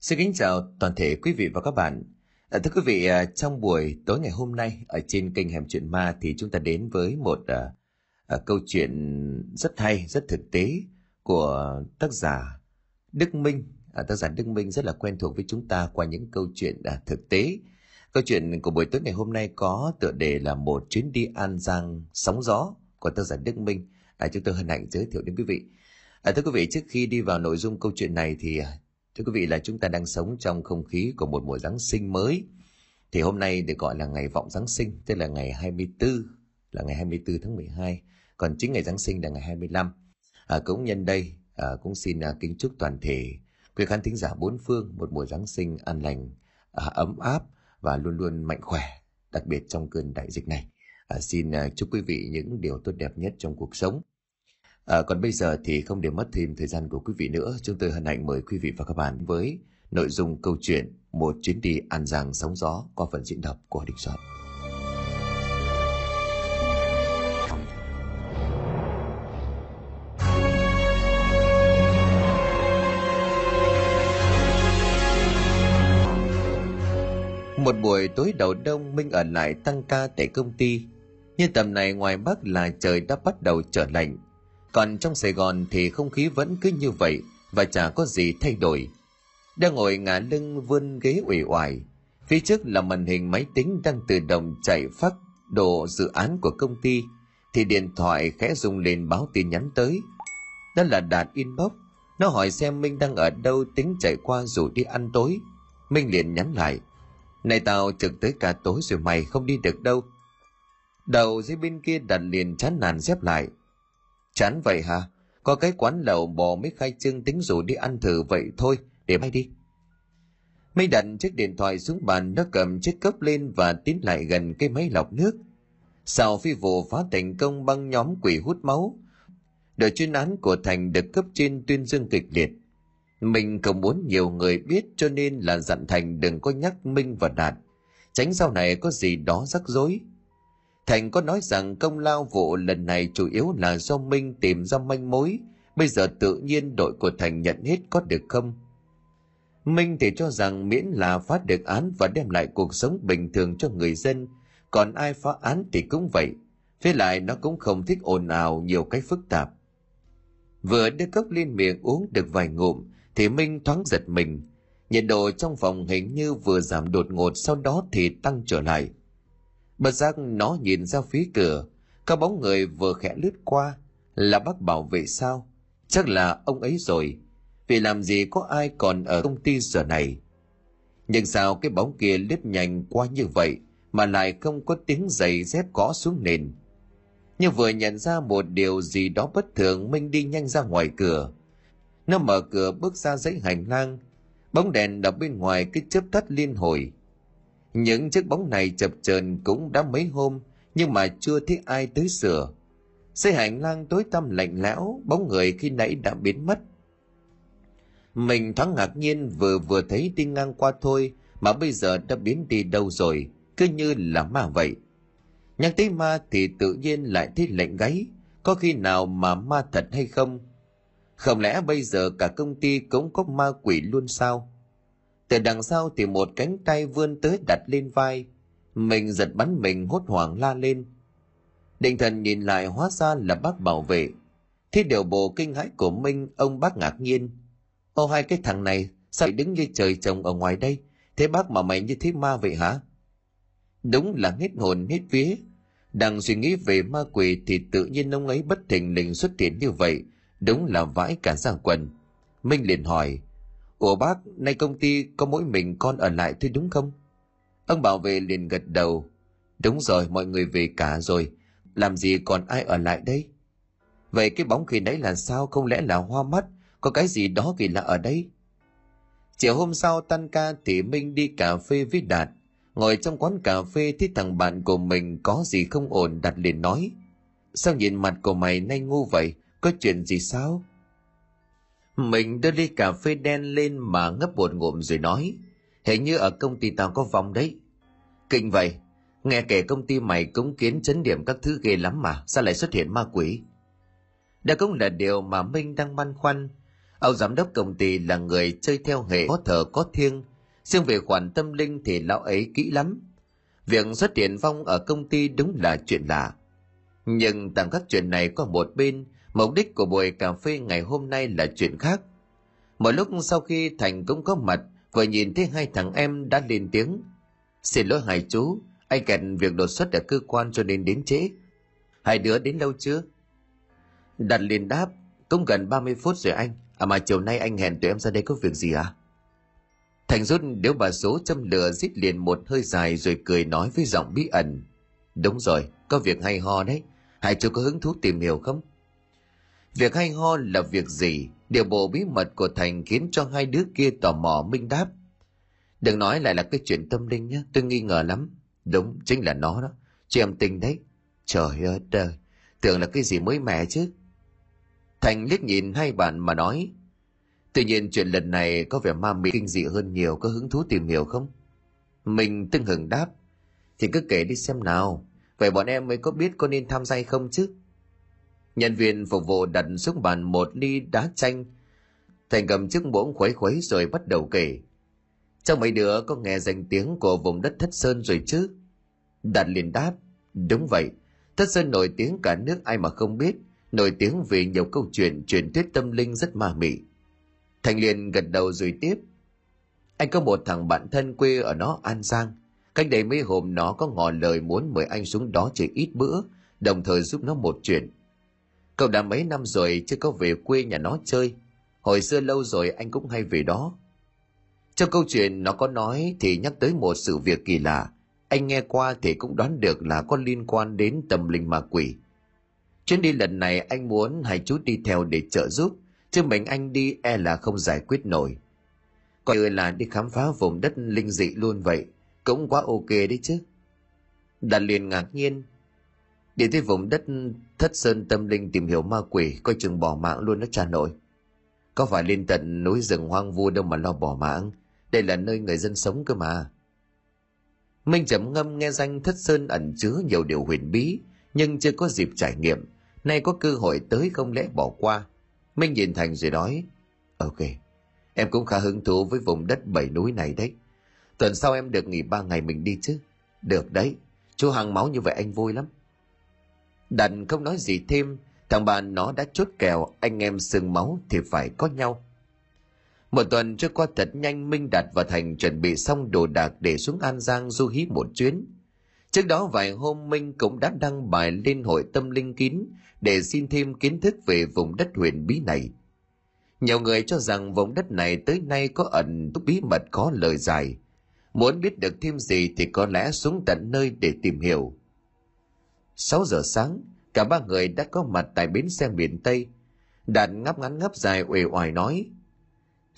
Xin kính chào toàn thể quý vị và các bạn. À, thưa quý vị, à, trong buổi tối ngày hôm nay ở trên kênh Hẻm Chuyện Ma thì chúng ta đến với một à, à, câu chuyện rất hay, rất thực tế của tác giả Đức Minh. À, tác giả Đức Minh rất là quen thuộc với chúng ta qua những câu chuyện à, thực tế. Câu chuyện của buổi tối ngày hôm nay có tựa đề là một chuyến đi An Giang sóng gió của tác giả Đức Minh. À, chúng tôi hân hạnh giới thiệu đến quý vị. À, thưa quý vị, trước khi đi vào nội dung câu chuyện này thì à, Thưa quý vị là chúng ta đang sống trong không khí của một mùa Giáng sinh mới. Thì hôm nay được gọi là ngày vọng Giáng sinh, tức là ngày 24, là ngày 24 tháng 12. Còn chính ngày Giáng sinh là ngày 25. À, cũng nhân đây, à, cũng xin à, kính chúc toàn thể quý khán thính giả bốn phương một mùa Giáng sinh an lành, à, ấm áp và luôn luôn mạnh khỏe, đặc biệt trong cơn đại dịch này. À, xin à, chúc quý vị những điều tốt đẹp nhất trong cuộc sống. À, còn bây giờ thì không để mất thêm thời gian của quý vị nữa, chúng tôi hân hạnh mời quý vị và các bạn với nội dung câu chuyện Một chuyến đi An Giang sóng gió qua phần diễn đọc của Đình Soạn. Một buổi tối đầu đông Minh ở lại tăng ca tại công ty. Như tầm này ngoài Bắc là trời đã bắt đầu trở lạnh còn trong Sài Gòn thì không khí vẫn cứ như vậy và chả có gì thay đổi. Đang ngồi ngả lưng vươn ghế ủy oải. Phía trước là màn hình máy tính đang tự động chạy phát đồ dự án của công ty, thì điện thoại khẽ rung lên báo tin nhắn tới. Đó là Đạt inbox. Nó hỏi xem Minh đang ở đâu, tính chạy qua rủ đi ăn tối. Minh liền nhắn lại. Này tao, trực tới cả tối rồi mày không đi được đâu. Đầu dưới bên kia đặt liền chán nản xếp lại. Chán vậy hả? Có cái quán lẩu bò mới khai trương tính rủ đi ăn thử vậy thôi, để mai đi. Mây đặt chiếc điện thoại xuống bàn nó cầm chiếc cốc lên và tiến lại gần cái máy lọc nước. Sau phi vụ phá thành công băng nhóm quỷ hút máu, đội chuyên án của Thành được cấp trên tuyên dương kịch liệt. Mình không muốn nhiều người biết cho nên là dặn Thành đừng có nhắc Minh và Đạt. Tránh sau này có gì đó rắc rối. Thành có nói rằng công lao vụ lần này chủ yếu là do Minh tìm ra manh mối, bây giờ tự nhiên đội của Thành nhận hết có được không? Minh thì cho rằng miễn là phá được án và đem lại cuộc sống bình thường cho người dân, còn ai phá án thì cũng vậy. Với lại nó cũng không thích ồn ào nhiều cái phức tạp. Vừa đưa cốc lên miệng uống được vài ngụm, thì Minh thoáng giật mình. Nhiệt độ trong phòng hình như vừa giảm đột ngột sau đó thì tăng trở lại. Bất giác nó nhìn ra phía cửa, có bóng người vừa khẽ lướt qua, là bác bảo vệ sao? Chắc là ông ấy rồi, vì làm gì có ai còn ở công ty giờ này. Nhưng sao cái bóng kia lướt nhanh qua như vậy mà lại không có tiếng giày dép gõ xuống nền. Nhưng vừa nhận ra một điều gì đó bất thường Minh đi nhanh ra ngoài cửa. Nó mở cửa bước ra dãy hành lang, bóng đèn ở bên ngoài cứ chớp tắt liên hồi. Những chiếc bóng này chập chờn cũng đã mấy hôm, nhưng mà chưa thấy ai tới sửa. Xây hành lang tối tăm lạnh lẽo, bóng người khi nãy đã biến mất. Mình thoáng ngạc nhiên vừa vừa thấy đi ngang qua thôi, mà bây giờ đã biến đi đâu rồi, cứ như là ma vậy. Nhắc tới ma thì tự nhiên lại thấy lạnh gáy, có khi nào mà ma thật hay không? Không lẽ bây giờ cả công ty cũng có ma quỷ luôn sao? Từ đằng sau thì một cánh tay vươn tới đặt lên vai. Mình giật bắn mình hốt hoảng la lên. Định thần nhìn lại hóa ra là bác bảo vệ. Thế điều bộ kinh hãi của minh, ông bác ngạc nhiên. Ô, hai cái thằng này, sao lại đứng như trời trồng ở ngoài đây? Thế bác mà mày như thế ma vậy hả? Đúng là hết hồn, hết vía. Đang suy nghĩ về ma quỷ thì tự nhiên ông ấy bất thình lình xuất hiện như vậy. Đúng là vãi cả ra quần. Minh liền hỏi Ủa bác, nay công ty có mỗi mình con ở lại thôi đúng không? Ông bảo vệ liền gật đầu. Đúng rồi, mọi người về cả rồi. Làm gì còn ai ở lại đây? Vậy cái bóng khi nãy là sao? Không lẽ là hoa mắt? Có cái gì đó kỳ lạ ở đây? Chiều hôm sau tan ca thì Minh đi cà phê với Đạt. Ngồi trong quán cà phê thì thằng bạn của mình có gì không ổn Đạt liền nói. Sao nhìn mặt của mày nay ngu vậy? Có chuyện gì sao? Mình đưa ly cà phê đen lên mà ngấp một ngụm rồi nói. Hình như ở công ty tao có vong đấy. Kinh vậy, nghe kể công ty mày cống kiến chấn điểm các thứ ghê lắm mà, sao lại xuất hiện ma quỷ? Đó cũng là điều mà Minh đang băn khoăn. Ông giám đốc công ty là người chơi theo hệ có thờ có thiêng, riêng về khoản tâm linh thì lão ấy kỹ lắm. Việc xuất hiện vong ở công ty đúng là chuyện lạ. Nhưng tạm các chuyện này có một bên, mục đích của buổi cà phê ngày hôm nay là chuyện khác. Một lúc sau khi Thành cũng có mặt, vừa nhìn thấy hai thằng em đã lên tiếng. Xin lỗi hai chú, anh kẹt việc đột xuất ở cơ quan cho nên đến trễ. Hai đứa đến lâu chưa? Đặt liền đáp, cũng gần 30 phút rồi anh. À mà chiều nay anh hẹn tụi em ra đây có việc gì à? Thành rút nếu bà số châm lửa rít liền một hơi dài rồi cười nói với giọng bí ẩn. Đúng rồi, có việc hay ho đấy. Hai chú có hứng thú tìm hiểu không? Việc hay ho là việc gì? Điều bộ bí mật của Thành khiến cho hai đứa kia tò mò minh đáp. Đừng nói lại là cái chuyện tâm linh nhé, tôi nghi ngờ lắm. Đúng, chính là nó đó. Chị em tình đấy. Trời ơi trời, tưởng là cái gì mới mẻ chứ. Thành liếc nhìn hai bạn mà nói. Tuy nhiên chuyện lần này có vẻ ma mị kinh dị hơn nhiều, có hứng thú tìm hiểu không? Mình tưng hừng đáp. Thì cứ kể đi xem nào, vậy bọn em mới có biết có nên tham gia hay không chứ? Nhân viên phục vụ đặt xuống bàn một ly đá chanh. Thành cầm chiếc muỗng khuấy khuấy rồi bắt đầu kể. Trong mấy đứa có nghe danh tiếng của vùng đất Thất Sơn rồi chứ? Đạt liền đáp. Đúng vậy, Thất Sơn nổi tiếng cả nước ai mà không biết, nổi tiếng vì nhiều câu chuyện truyền thuyết tâm linh rất ma mị. Thành liền gật đầu rồi tiếp. Anh có một thằng bạn thân quê ở nó An Giang. Cách đây mấy hôm nó có ngỏ lời muốn mời anh xuống đó chơi ít bữa, đồng thời giúp nó một chuyện. Cậu đã mấy năm rồi chưa có về quê nhà nó chơi. Hồi xưa lâu rồi anh cũng hay về đó. Trong câu chuyện nó có nói thì nhắc tới một sự việc kỳ lạ. Anh nghe qua thì cũng đoán được là có liên quan đến tâm linh ma quỷ. Chuyến đi lần này anh muốn hai chú đi theo để trợ giúp, chứ mình anh đi e là không giải quyết nổi. Coi như là đi khám phá vùng đất linh dị luôn vậy, cũng quá ok đấy chứ. Đạt liền ngạc nhiên, đi tới vùng đất thất sơn tâm linh tìm hiểu ma quỷ, coi chừng bỏ mạng luôn đó cha nội. Có phải lên tận núi rừng hoang vu đâu mà lo bỏ mạng, đây là nơi người dân sống cơ mà. Minh trầm ngâm nghe danh thất sơn ẩn chứa nhiều điều huyền bí, nhưng chưa có dịp trải nghiệm. Nay có cơ hội tới không lẽ bỏ qua. Minh nhìn Thành rồi nói, Ok, em cũng khá hứng thú với vùng đất bảy núi này đấy. Tuần sau em được nghỉ ba ngày mình đi chứ. Được đấy, chú hàng máu như vậy anh vui lắm. Đành không nói gì thêm, thằng bạn nó đã chốt kèo anh em sương máu thì phải có nhau. Một tuần trôi qua thật nhanh Minh Đạt và Thành chuẩn bị xong đồ đạc để xuống An Giang du hí một chuyến. Trước đó vài hôm Minh cũng đã đăng bài lên hội tâm linh kín để xin thêm kiến thức về vùng đất huyền bí này. Nhiều người cho rằng vùng đất này tới nay có ẩn túc bí mật có lời dài. Muốn biết được thêm gì thì có lẽ xuống tận nơi để tìm hiểu. 6 giờ sáng, cả ba người đã có mặt tại bến xe miền Tây. Đạt ngắp ngắn ngắp dài uể oải nói –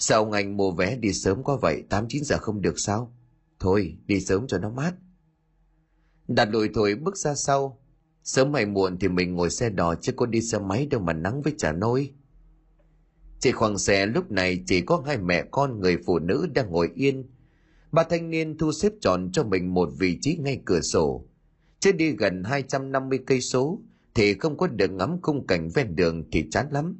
Sao ông anh mua vé đi sớm quá vậy, 8-9 giờ không được sao? Thôi, đi sớm cho nó mát. Đạt lùi thổi bước ra sau. Sớm hay muộn thì mình ngồi xe đò chứ có đi xe máy đâu mà nắng với chả nôi. Trên khoang xe lúc này chỉ có hai mẹ con người phụ nữ đang ngồi yên. Ba thanh niên thu xếp chọn cho mình một vị trí ngay cửa sổ. Chứ đi gần 250 cây số thì không có được ngắm khung cảnh ven đường thì chán lắm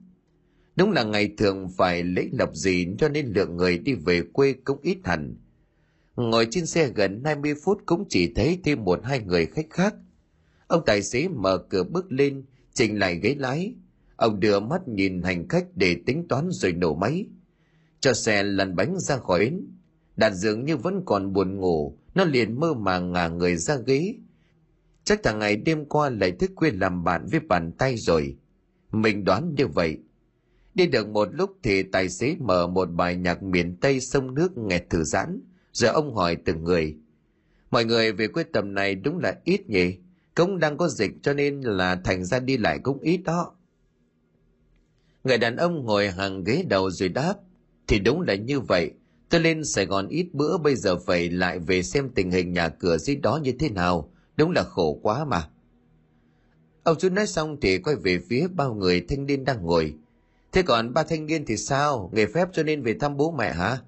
Đúng là ngày thường phải lễ lộc gì cho nên lượng người đi về quê cũng ít hẳn. Ngồi trên xe gần 20 phút cũng chỉ thấy thêm một hai người khách khác. Ông tài xế mở cửa bước lên, chỉnh lại ghế lái. Ông đưa mắt nhìn hành khách để tính toán rồi nổ máy. Cho xe lăn bánh ra khỏi bến. Đạt dường như vẫn còn buồn ngủ, nó liền mơ màng ngả người ra ghế. Chắc thằng ngày đêm qua lại thức quên làm bạn với bàn tay rồi. Mình đoán như vậy, Đi được một lúc thì tài xế mở một bài nhạc miền Tây sông nước nghe thư giãn, rồi ông hỏi từng người. Mọi người về quê tầm này đúng là ít nhỉ, cũng đang có dịch cho nên là thành ra đi lại cũng ít đó. Người đàn ông ngồi hàng ghế đầu rồi đáp, thì đúng là như vậy, tôi lên Sài Gòn ít bữa bây giờ phải lại về xem tình hình nhà cửa dưới đó như thế nào, đúng là khổ quá mà. Ông chú nói xong thì quay về phía bao người thanh niên đang ngồi, Thế còn ba thanh niên thì sao? Nghề phép cho nên về thăm bố mẹ hả?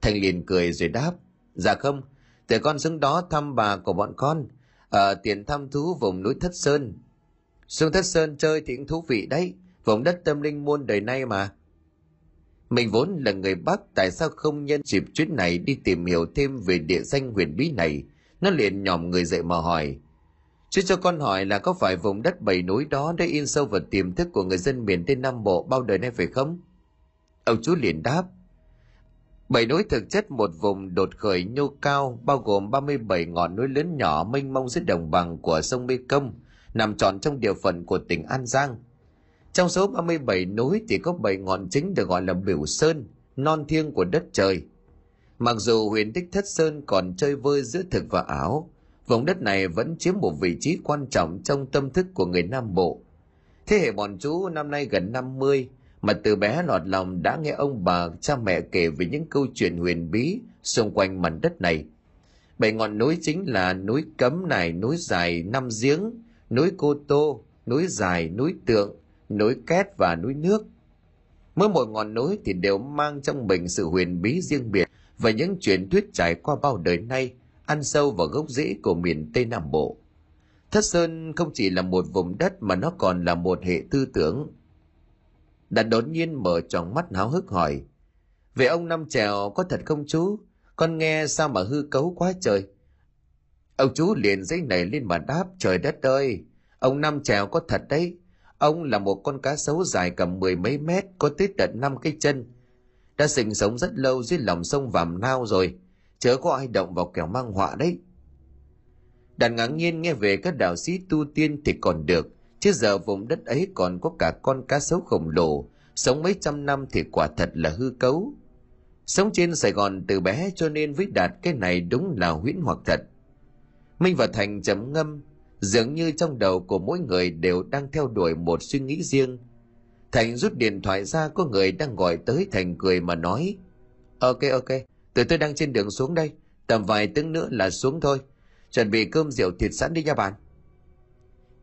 Thanh liền cười rồi đáp. Dạ không, để con xuống đó thăm bà của bọn con. Ở tiền thăm thú vùng núi Thất Sơn. Xuống Thất Sơn chơi thì cũng thú vị đấy. Vùng đất tâm linh muôn đời nay mà. Mình vốn là người Bắc, tại sao không nhân dịp chuyến này đi tìm hiểu thêm về địa danh huyền bí này? Nó liền nhòm người dậy mà hỏi. Chứ cho con hỏi là có phải vùng đất bảy núi đó đã in sâu vào tiềm thức của người dân miền Tây Nam Bộ bao đời nay phải không? Ông chú liền đáp. Bảy núi thực chất một vùng đột khởi nhô cao bao gồm 37 ngọn núi lớn nhỏ mênh mông dưới đồng bằng của sông Mê Công, nằm trọn trong địa phận của tỉnh An Giang. Trong số 37 núi thì có 7 ngọn chính được gọi là biểu sơn, non thiêng của đất trời. Mặc dù huyền tích thất sơn còn chơi vơi giữa thực và ảo, vùng đất này vẫn chiếm một vị trí quan trọng trong tâm thức của người Nam Bộ. Thế hệ bọn chú năm nay gần 50, mà từ bé lọt lòng đã nghe ông bà cha mẹ kể về những câu chuyện huyền bí xung quanh mảnh đất này. Bảy ngọn núi chính là núi Cấm này, núi Dài Năm Giếng, núi Cô Tô, núi Dài, núi Tượng, núi Két và núi Nước. Mỗi một ngọn núi thì đều mang trong mình sự huyền bí riêng biệt và những truyền thuyết trải qua bao đời nay ăn sâu vào gốc rễ của miền Tây Nam Bộ. Thất Sơn không chỉ là một vùng đất mà nó còn là một hệ tư tưởng, đã đột nhiên mở tròn mắt háo hức hỏi về ông năm trèo có thật không chú? Con nghe sao mà hư cấu quá trời? Ông chú liền giấy này lên mà đáp trời đất ơi ông năm trèo có thật đấy. Ông là một con cá sấu dài cầm mười mấy mét có tới tận năm cái chân đã sinh sống rất lâu dưới lòng sông vàm nao rồi. Chớ có ai động vào kẻo mang họa đấy. Đàn ngạc nhiên nghe về các đạo sĩ tu tiên thì còn được. Chứ giờ vùng đất ấy còn có cả con cá sấu khổng lồ. Sống mấy trăm năm thì quả thật là hư cấu. Sống trên sài gòn từ bé cho nên với đạt cái này đúng là huyễn hoặc thật. Minh và thành trầm ngâm. Dường như trong đầu của mỗi người đều đang theo đuổi một suy nghĩ riêng thành rút điện thoại ra có người đang gọi tới thành cười mà nói ok ok tụi tôi đang trên đường xuống đây tầm vài tiếng nữa là xuống thôi chuẩn bị cơm rượu thịt sẵn đi nha bạn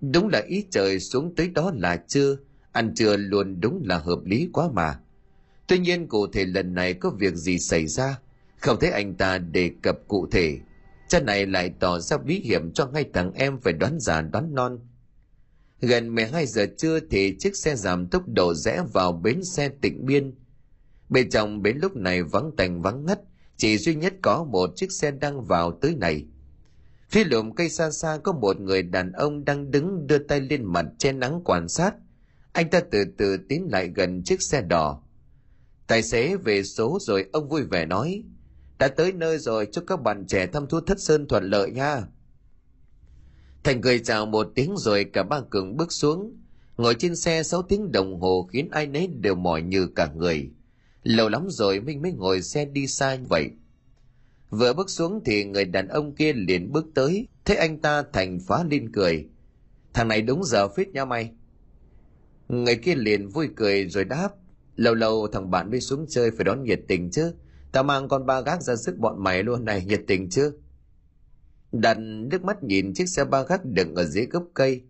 Đúng là ý trời xuống tới đó là chưa, ăn trưa luôn đúng là hợp lý quá mà. Tuy nhiên cụ thể lần này có việc gì xảy ra, không thấy anh ta đề cập cụ thể. Cha này lại tỏ ra bí hiểm cho ngay thằng em phải đoán già đoán non. Gần 12 giờ trưa thì chiếc xe giảm tốc độ rẽ vào bến xe tịnh biên. Bên trong bến lúc này vắng tành vắng ngắt, chỉ duy nhất có một chiếc xe đang vào tới này – Phía lùm cây xa xa có một người đàn ông đang đứng đưa tay lên mặt che nắng quan sát. Anh ta từ từ tiến lại gần chiếc xe đỏ. Tài xế về số rồi ông vui vẻ nói. Đã tới nơi rồi chúc các bạn trẻ thăm thú thất sơn thuận lợi nha. Thành cười chào một tiếng rồi cả ba cường bước xuống. Ngồi trên xe 6 tiếng đồng hồ khiến ai nấy đều mỏi như cả người. Lâu lắm rồi Minh mới ngồi xe đi xa như vậy. Vừa bước xuống thì người đàn ông kia liền bước tới, thấy anh ta thành phá lên cười. Thằng này đúng giờ phết nha mày. Người kia liền vui cười rồi đáp, lâu lâu thằng bạn mới xuống chơi phải đón nhiệt tình chứ. Tao mang con ba gác ra sức bọn mày luôn này, nhiệt tình chứ. Đặt nước mắt nhìn chiếc xe ba gác đựng ở dưới gốc cây.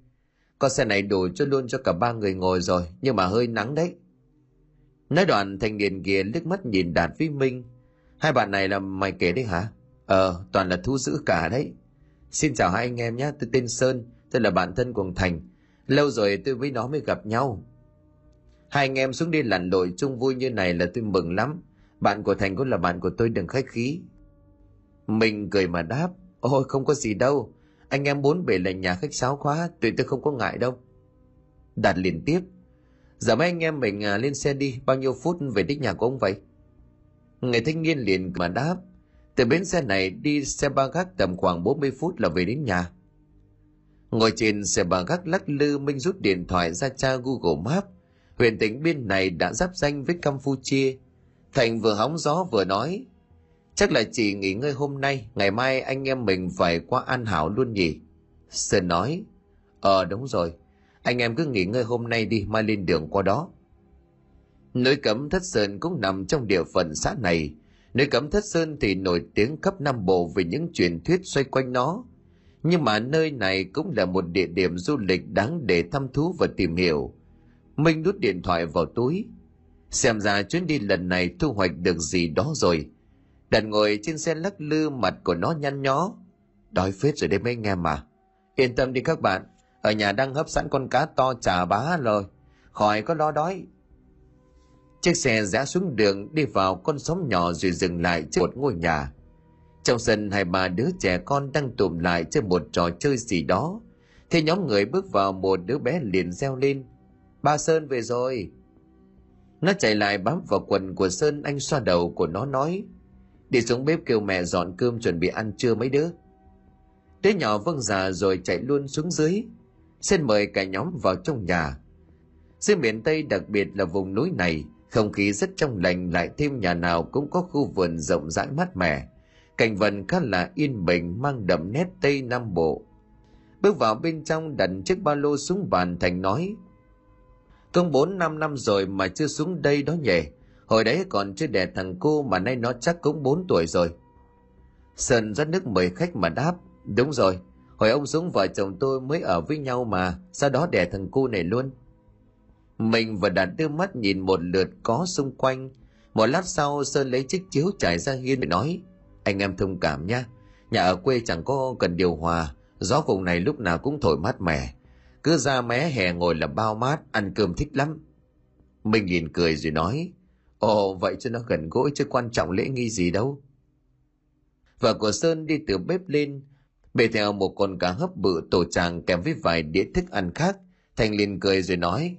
Con xe này đủ cho luôn cho cả ba người ngồi rồi, nhưng mà hơi nắng đấy. Nói đoạn thanh niên kia nước mắt nhìn Đạt với Minh, Hai bạn này là mày kể đấy hả? Ờ, toàn là thu giữ cả đấy. Xin chào hai anh em nhé, tôi tên Sơn, tôi là bạn thân của Thành. Lâu rồi tôi với nó mới gặp nhau. Hai anh em xuống đi lặn lội chung vui như này là tôi mừng lắm. Bạn của Thành cũng là bạn của tôi đừng khách khí. Mình cười mà đáp, ôi không có gì đâu. Anh em bốn bể là nhà khách sáo quá, tụi tôi không có ngại đâu. Đạt liền tiếp, giờ mấy anh em mình à, lên xe đi, bao nhiêu phút về đích nhà của ông vậy? Người thanh niên liền mà đáp, từ bến xe này đi xe ba gác tầm khoảng 40 phút là về đến nhà. Ngồi trên xe ba gác lắc lư Minh rút điện thoại ra tra Google Maps. Huyện tỉnh biên này đã giáp danh với Campuchia. Thành vừa hóng gió vừa nói, chắc là chỉ nghỉ ngơi hôm nay, ngày mai anh em mình phải qua An Hảo luôn nhỉ? Sơn nói, ờ đúng rồi, anh em cứ nghỉ ngơi hôm nay đi, mai lên đường qua đó. Núi Cấm Thất Sơn cũng nằm trong địa phận xã này. Núi Cấm Thất Sơn thì nổi tiếng khắp Nam Bộ về những truyền thuyết xoay quanh nó. Nhưng mà nơi này cũng là một địa điểm du lịch đáng để thăm thú và tìm hiểu. Minh đút điện thoại vào túi. Xem ra chuyến đi lần này thu hoạch được gì đó rồi. Đặt ngồi trên xe lắc lư mặt của nó nhăn nhó. Đói phết rồi đấy mấy anh em mà. Yên tâm đi các bạn. Ở nhà đang hấp sẵn con cá to chả bá rồi. Khỏi có lo đói chiếc xe rẽ xuống đường đi vào con xóm nhỏ rồi dừng lại trước một ngôi nhà trong sân hai ba đứa trẻ con đang tụm lại chơi một trò chơi gì đó thì nhóm người bước vào một đứa bé liền reo lên ba sơn về rồi nó chạy lại bám vào quần của sơn, anh xoa đầu của nó nói đi xuống bếp kêu mẹ dọn cơm chuẩn bị ăn trưa mấy đứa. Đứa nhỏ vâng già rồi chạy luôn xuống dưới. Xin mời cả nhóm vào trong nhà. Dưới miền tây đặc biệt là vùng núi này, không khí rất trong lành, lại thêm nhà nào cũng có khu vườn rộng rãi mát mẻ. Cảnh vật khá là yên bình, mang đậm nét tây nam bộ. Bước vào bên trong đặt chiếc ba lô xuống bàn thành nói, công bốn năm năm rồi mà chưa xuống đây đó nhỉ? Hồi đấy còn chưa đẻ thằng cô mà nay nó chắc cũng bốn tuổi rồi. Sơn rót nước mời khách mà đáp, đúng rồi, hồi ông xuống vợ chồng tôi mới ở với nhau mà, sau đó đẻ thằng cu này luôn. Mình và đạt đưa mắt nhìn một lượt có xung quanh. Một lát sau, sơn lấy chiếc chiếu trải ra hiên và nói, anh em thông cảm nhé nhà ở quê chẳng có cần điều hòa, gió vùng này lúc nào cũng thổi mát mẻ. Cứ ra mé hè ngồi là bao mát, ăn cơm thích lắm. Mình nhìn cười rồi nói ồ, vậy cho nó gần gũi chứ quan trọng lễ nghi gì đâu. Vợ của sơn đi từ bếp lên bề theo một con cá hấp bự tổ tràng kèm với vài đĩa thức ăn khác. Thành liền cười rồi nói,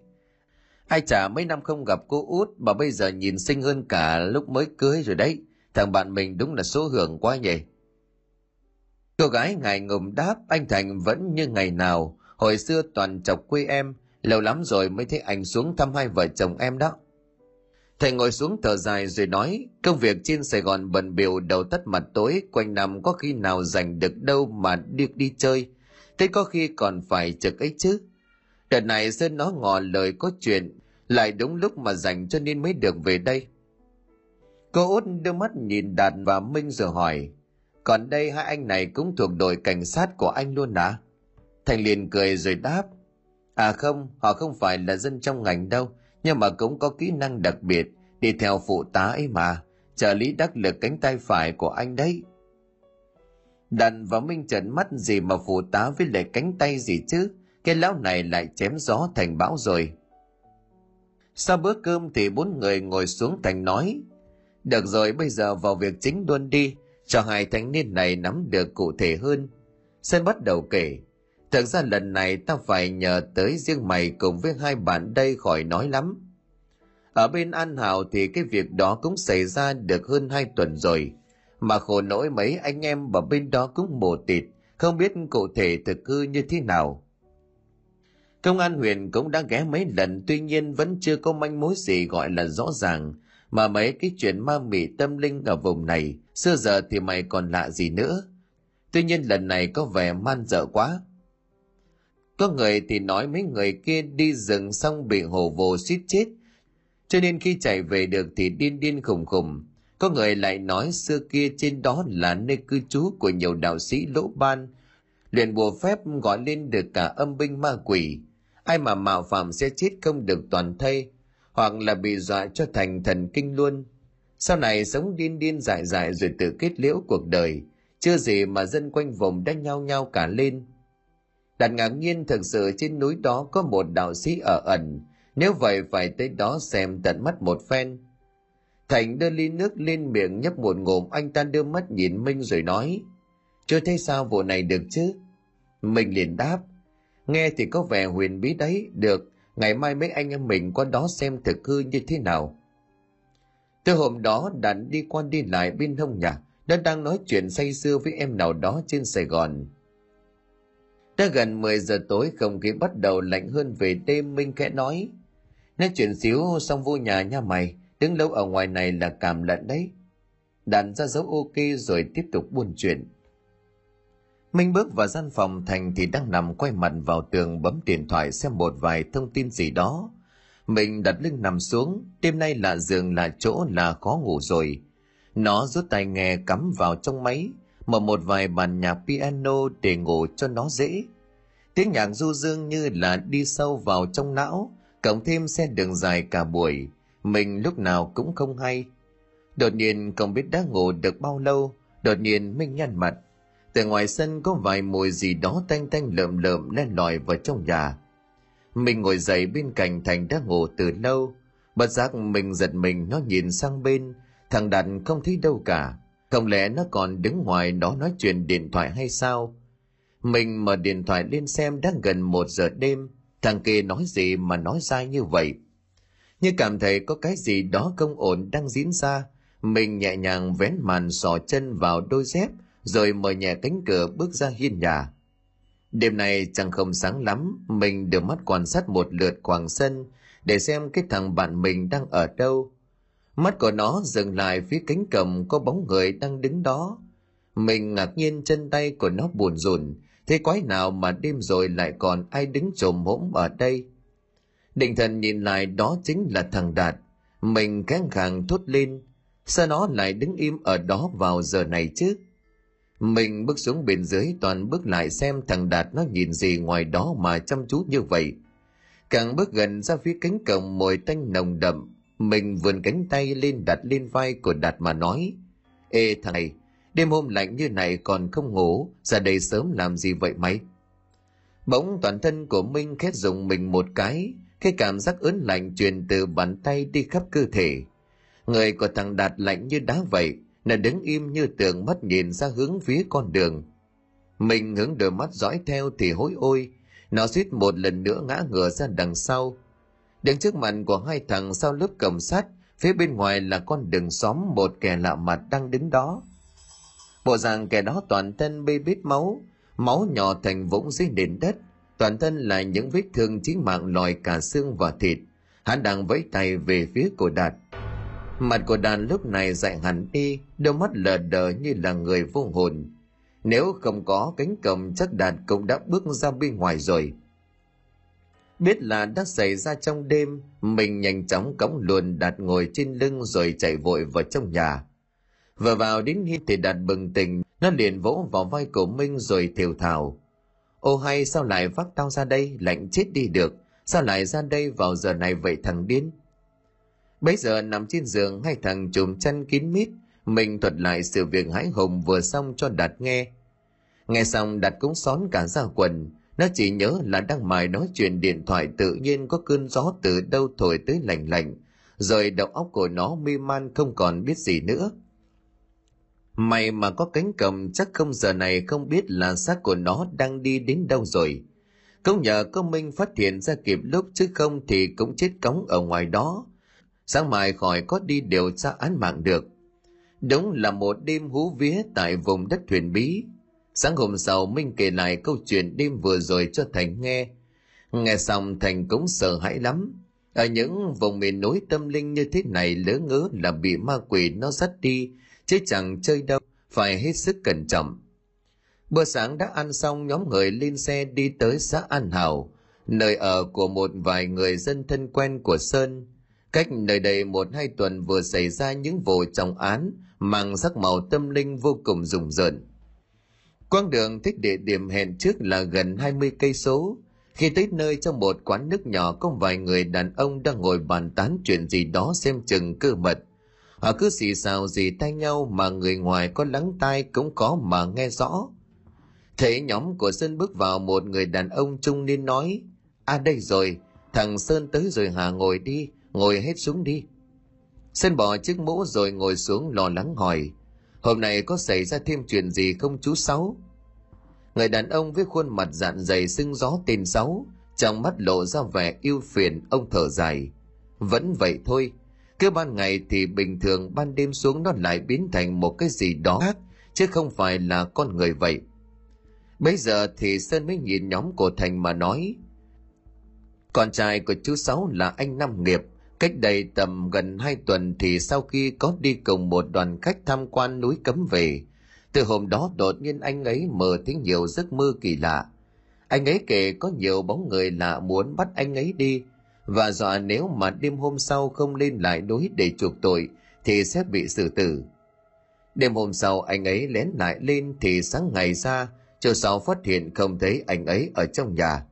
ai chả mấy năm không gặp cô út mà bây giờ nhìn xinh hơn cả lúc mới cưới rồi đấy. Thằng bạn mình đúng là số hưởng quá nhỉ. Cô gái ngài ngùng đáp, anh thành vẫn như ngày nào. Hồi xưa toàn chọc quê em, lâu lắm rồi mới thấy anh xuống thăm hai vợ chồng em đó thầy ngồi xuống thở dài rồi nói, công việc trên sài gòn bận biểu đầu tắt mặt tối, quanh năm có khi nào dành được đâu mà được đi chơi. Thế có khi còn phải trực ấy chứ. Đợt này sơn nó ngỏ lời có chuyện, lại đúng lúc mà dành cho nên mới được về đây. Cô út đưa mắt nhìn đạt và minh rồi hỏi, còn đây hai anh này cũng thuộc đội cảnh sát của anh luôn à? Thành liền cười rồi đáp à không, họ không phải là dân trong ngành đâu nhưng mà cũng có kỹ năng đặc biệt, đi theo phụ tá ấy mà. Trợ lý đắc lực cánh tay phải của anh đấy. Đàn và minh trần mắt gì mà phụ tá với lại cánh tay gì chứ? Cái lão này lại chém gió thành bão rồi. Sau bữa cơm thì bốn người ngồi xuống thành nói, được rồi, bây giờ vào việc chính luôn đi, cho hai thanh niên này nắm được cụ thể hơn. Sơn bắt đầu kể thật ra lần này ta phải nhờ tới riêng mày cùng với hai bạn đây khỏi nói lắm ở bên An Hảo thì cái việc đó cũng xảy ra được hơn hai tuần rồi. Mà khổ nỗi mấy anh em ở bên đó cũng mồ tịt, không biết cụ thể thực hư như thế nào. Công an huyện cũng đã ghé mấy lần tuy nhiên vẫn chưa có manh mối gì gọi là rõ ràng, mà mấy cái chuyện ma mị tâm linh ở vùng này, xưa giờ thì mày còn lạ gì nữa. Tuy nhiên lần này có vẻ man dợ quá. Có người thì nói mấy người kia đi rừng xong bị hồ vồ suýt chết, cho nên khi chạy về được thì điên điên khùng khùng. Có người lại nói xưa kia trên đó là nơi cư trú của nhiều đạo sĩ lỗ ban. Luyện bùa phép gọi lên được cả âm binh ma quỷ. Ai mà mạo phạm sẽ chết không được toàn thây hoặc là bị dọa cho thành thần kinh luôn. Sau này sống điên điên dại dại rồi tự kết liễu cuộc đời. Chưa gì mà dân quanh vùng đã nhao nhao cả lên đặt ngạc nhiên thực sự trên núi đó có một đạo sĩ ở ẩn nếu vậy phải tới đó xem tận mắt một phen. Thành đưa ly nước lên miệng nhấp một ngụm anh ta đưa mắt nhìn Minh rồi nói Chưa thấy sao vụ này được chứ? Minh liền đáp Nghe thì có vẻ huyền bí đấy, được, ngày mai mấy anh em mình qua đó xem thực hư như thế nào. Từ hôm đó đàn đi qua đi lại bên hông nhà, đã đang nói chuyện say sưa với em nào đó trên Sài Gòn. Đã gần 10 giờ tối không khí bắt đầu lạnh hơn về đêm Minh khẽ nói Nói chuyện xíu xong vô nhà nha mày, đứng lâu ở ngoài này là cảm lận đấy. Đàn ra dấu ok rồi tiếp tục buôn chuyện. Minh bước vào gian phòng Thành thì đang nằm quay mặt vào tường bấm điện thoại xem một vài thông tin gì đó. Mình đặt lưng nằm xuống, đêm nay là giường là chỗ là khó ngủ rồi. Nó rút tai nghe cắm vào trong máy, mở một vài bàn nhạc piano để ngủ cho nó dễ. Tiếng nhạc du dương như là đi sâu vào trong não, cộng thêm xe đường dài cả buổi. Mình lúc nào cũng không hay. Đột nhiên không biết đã ngủ được bao lâu đột nhiên minh nhăn mặt. Từ ngoài sân có vài mùi gì đó tanh tanh lợm lợm len lỏi vào trong nhà. Mình ngồi dậy bên cạnh thành đã ngủ từ lâu. Bất giác mình giật mình nó nhìn sang bên, thằng Đạt không thấy đâu cả. Không lẽ nó còn đứng ngoài đó nói chuyện điện thoại hay sao? Mình mở điện thoại lên xem đã gần một giờ đêm, thằng kia nói gì mà nói sai như vậy. Như cảm thấy có cái gì đó không ổn đang diễn ra, mình nhẹ nhàng vén màn sò chân vào đôi dép, rồi mở nhẹ cánh cửa bước ra hiên nhà. Đêm này chẳng không sáng lắm, mình đưa mắt quan sát một lượt quảng sân để xem cái thằng bạn mình đang ở đâu. Mắt của nó dừng lại phía cánh cầm có bóng người đang đứng đó. Mình ngạc nhiên chân tay của nó buồn rùn, thế quái nào mà đêm rồi lại còn ai đứng trồm hỗn ở đây. Định thần nhìn lại đó chính là thằng Đạt. Mình căng khàng thốt lên, sao nó lại đứng im ở đó vào giờ này chứ? Mình bước xuống bên dưới toàn bước lại xem thằng Đạt nó nhìn gì ngoài đó mà chăm chú như vậy. Càng bước gần ra phía cánh cổng mùi tanh nồng đậm, mình vươn cánh tay lên đặt lên vai của Đạt mà nói. Ê thằng này, đêm hôm lạnh như này còn không ngủ, ra đây sớm làm gì vậy mày? Bỗng toàn thân của Minh khét dùng mình một cái, cái cảm giác ớn lạnh truyền từ bàn tay đi khắp cơ thể. Người của thằng Đạt lạnh như đá vậy, nó đứng im như tường mắt nhìn ra hướng phía con đường. Mình hướng đôi mắt dõi theo thì hối ôi, nó suýt một lần nữa ngã ngửa ra đằng sau. Đứng trước mặt của hai thằng sau lớp cầm sắt, phía bên ngoài là con đường xóm một kẻ lạ mặt đang đứng đó. Bộ dạng kẻ đó toàn thân bê bít máu, máu nhỏ thành vũng dưới nền đất, toàn thân là những vết thương chí mạng lòi cả xương và thịt. Hắn đang vẫy tay về phía cổ Đạt. Mặt của đàn lúc này dại hẳn đi, đôi mắt lờ đờ như là người vô hồn. Nếu không có cánh cầm chắc Đạt cũng đã bước ra bên ngoài rồi. Biết là đã xảy ra trong đêm, mình nhanh chóng cõng luồn Đạt ngồi trên lưng rồi chạy vội vào trong nhà. Vừa vào đến khi thì Đạt bừng tỉnh, nó liền vỗ vào vai của Minh rồi thều thào. Ô hay sao lại vác tao ra đây, lạnh chết đi được, sao lại ra đây vào giờ này vậy thằng điên? Bây giờ nằm trên giường hai thằng chùm chăn kín mít, mình thuật lại sự việc hãi hùng vừa xong cho Đạt nghe. Nghe xong Đạt cũng xón cả ra quần, nó chỉ nhớ là đang mài nói chuyện điện thoại tự nhiên có cơn gió từ đâu thổi tới lạnh lạnh, rồi đầu óc của nó mê man không còn biết gì nữa. mày mà có cánh cầm chắc không giờ này không biết là xác của nó đang đi đến đâu rồi. Cũng nhờ có Minh phát hiện ra kịp lúc chứ không thì cũng chết cống ở ngoài đó. Sáng mai khỏi có đi điều tra án mạng được. Đúng là một đêm hú vía tại vùng đất thuyền bí. Sáng hôm sau Minh kể lại câu chuyện đêm vừa rồi cho Thành nghe. Nghe xong Thành cũng sợ hãi lắm. Ở những vùng miền núi tâm linh như thế này lỡ ngỡ là bị ma quỷ nó dắt đi, chứ chẳng chơi đâu, phải hết sức cẩn trọng. Bữa sáng đã ăn xong nhóm người lên xe đi tới xã An Hảo, nơi ở của một vài người dân thân quen của Sơn. Cách nơi đây một hai tuần vừa xảy ra những vụ trọng án mang sắc màu tâm linh vô cùng rùng rợn. Quang đường thích địa điểm hẹn trước là gần 20 cây số. Khi tới nơi trong một quán nước nhỏ có vài người đàn ông đang ngồi bàn tán chuyện gì đó xem chừng cơ mật. Họ cứ xì xào gì tay nhau mà người ngoài có lắng tai cũng có mà nghe rõ. Thấy nhóm của Sơn bước vào một người đàn ông trung niên nói À đây rồi, thằng Sơn tới rồi hả ngồi đi, ngồi hết xuống đi. Sơn bỏ chiếc mũ rồi ngồi xuống lo lắng hỏi Hôm nay có xảy ra thêm chuyện gì không chú Sáu? Người đàn ông với khuôn mặt dạn dày sưng gió tên Sáu, trong mắt lộ ra vẻ yêu phiền, ông thở dài. Vẫn vậy thôi, cứ ban ngày thì bình thường ban đêm xuống nó lại biến thành một cái gì đó khác, chứ không phải là con người vậy. Bây giờ thì Sơn mới nhìn nhóm của Thành mà nói. Con trai của chú Sáu là anh Năm Nghiệp, Cách đây tầm gần hai tuần thì sau khi có đi cùng một đoàn khách tham quan núi cấm về, từ hôm đó đột nhiên anh ấy mơ thấy nhiều giấc mơ kỳ lạ. Anh ấy kể có nhiều bóng người lạ muốn bắt anh ấy đi, và dọa nếu mà đêm hôm sau không lên lại núi để chuộc tội thì sẽ bị xử tử. Đêm hôm sau anh ấy lén lại lên thì sáng ngày ra, chiều sau phát hiện không thấy anh ấy ở trong nhà.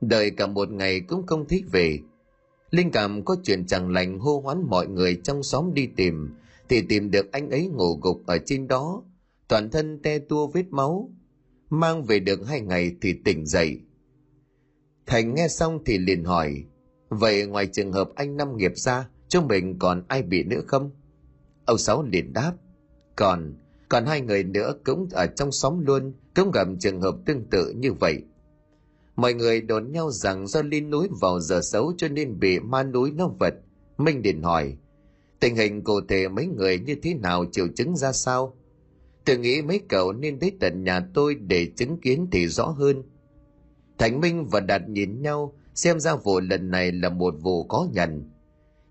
Đợi cả một ngày cũng không thích về, Linh cảm có chuyện chẳng lành hô hoán mọi người trong xóm đi tìm, thì tìm được anh ấy ngủ gục ở trên đó, toàn thân te tua vết máu. Mang về được hai ngày thì tỉnh dậy. Thành nghe xong thì liền hỏi, vậy ngoài trường hợp anh năm nghiệp ra chúng mình còn ai bị nữa không ông sáu liền đáp còn còn hai người nữa cũng ở trong xóm luôn cũng gặp trường hợp tương tự như vậy mọi người đồn nhau rằng do lên núi vào giờ xấu cho nên bị ma núi nó vật. Minh Điền hỏi, tình hình cụ thể mấy người như thế nào, triệu chứng ra sao? Tôi nghĩ mấy cậu nên đến tận nhà tôi để chứng kiến thì rõ hơn. Thành minh và đạt nhìn nhau, xem ra vụ lần này là một vụ có nhận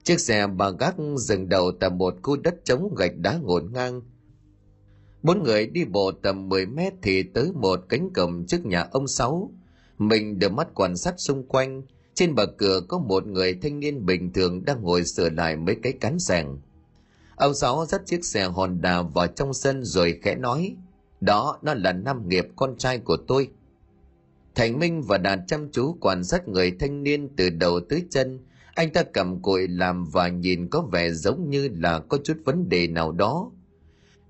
chiếc xe bà gác dừng đầu tại một khu đất trống gạch đá ngổn ngang. Bốn người đi bộ tầm 10 mét thì tới một cánh cổng trước nhà ông sáu mình đưa mắt quan sát xung quanh. Trên bậc cửa có một người thanh niên bình thường đang ngồi sửa lại mấy cái cán sàng ông sáu dắt chiếc xe honda vào trong sân rồi khẽ nói, đó, nó là nam nghiệp con trai của tôi. Thành minh và đạt chăm chú quan sát người thanh niên từ đầu tới chân. Anh ta cầm cội làm và nhìn có vẻ giống như là có chút vấn đề nào đó.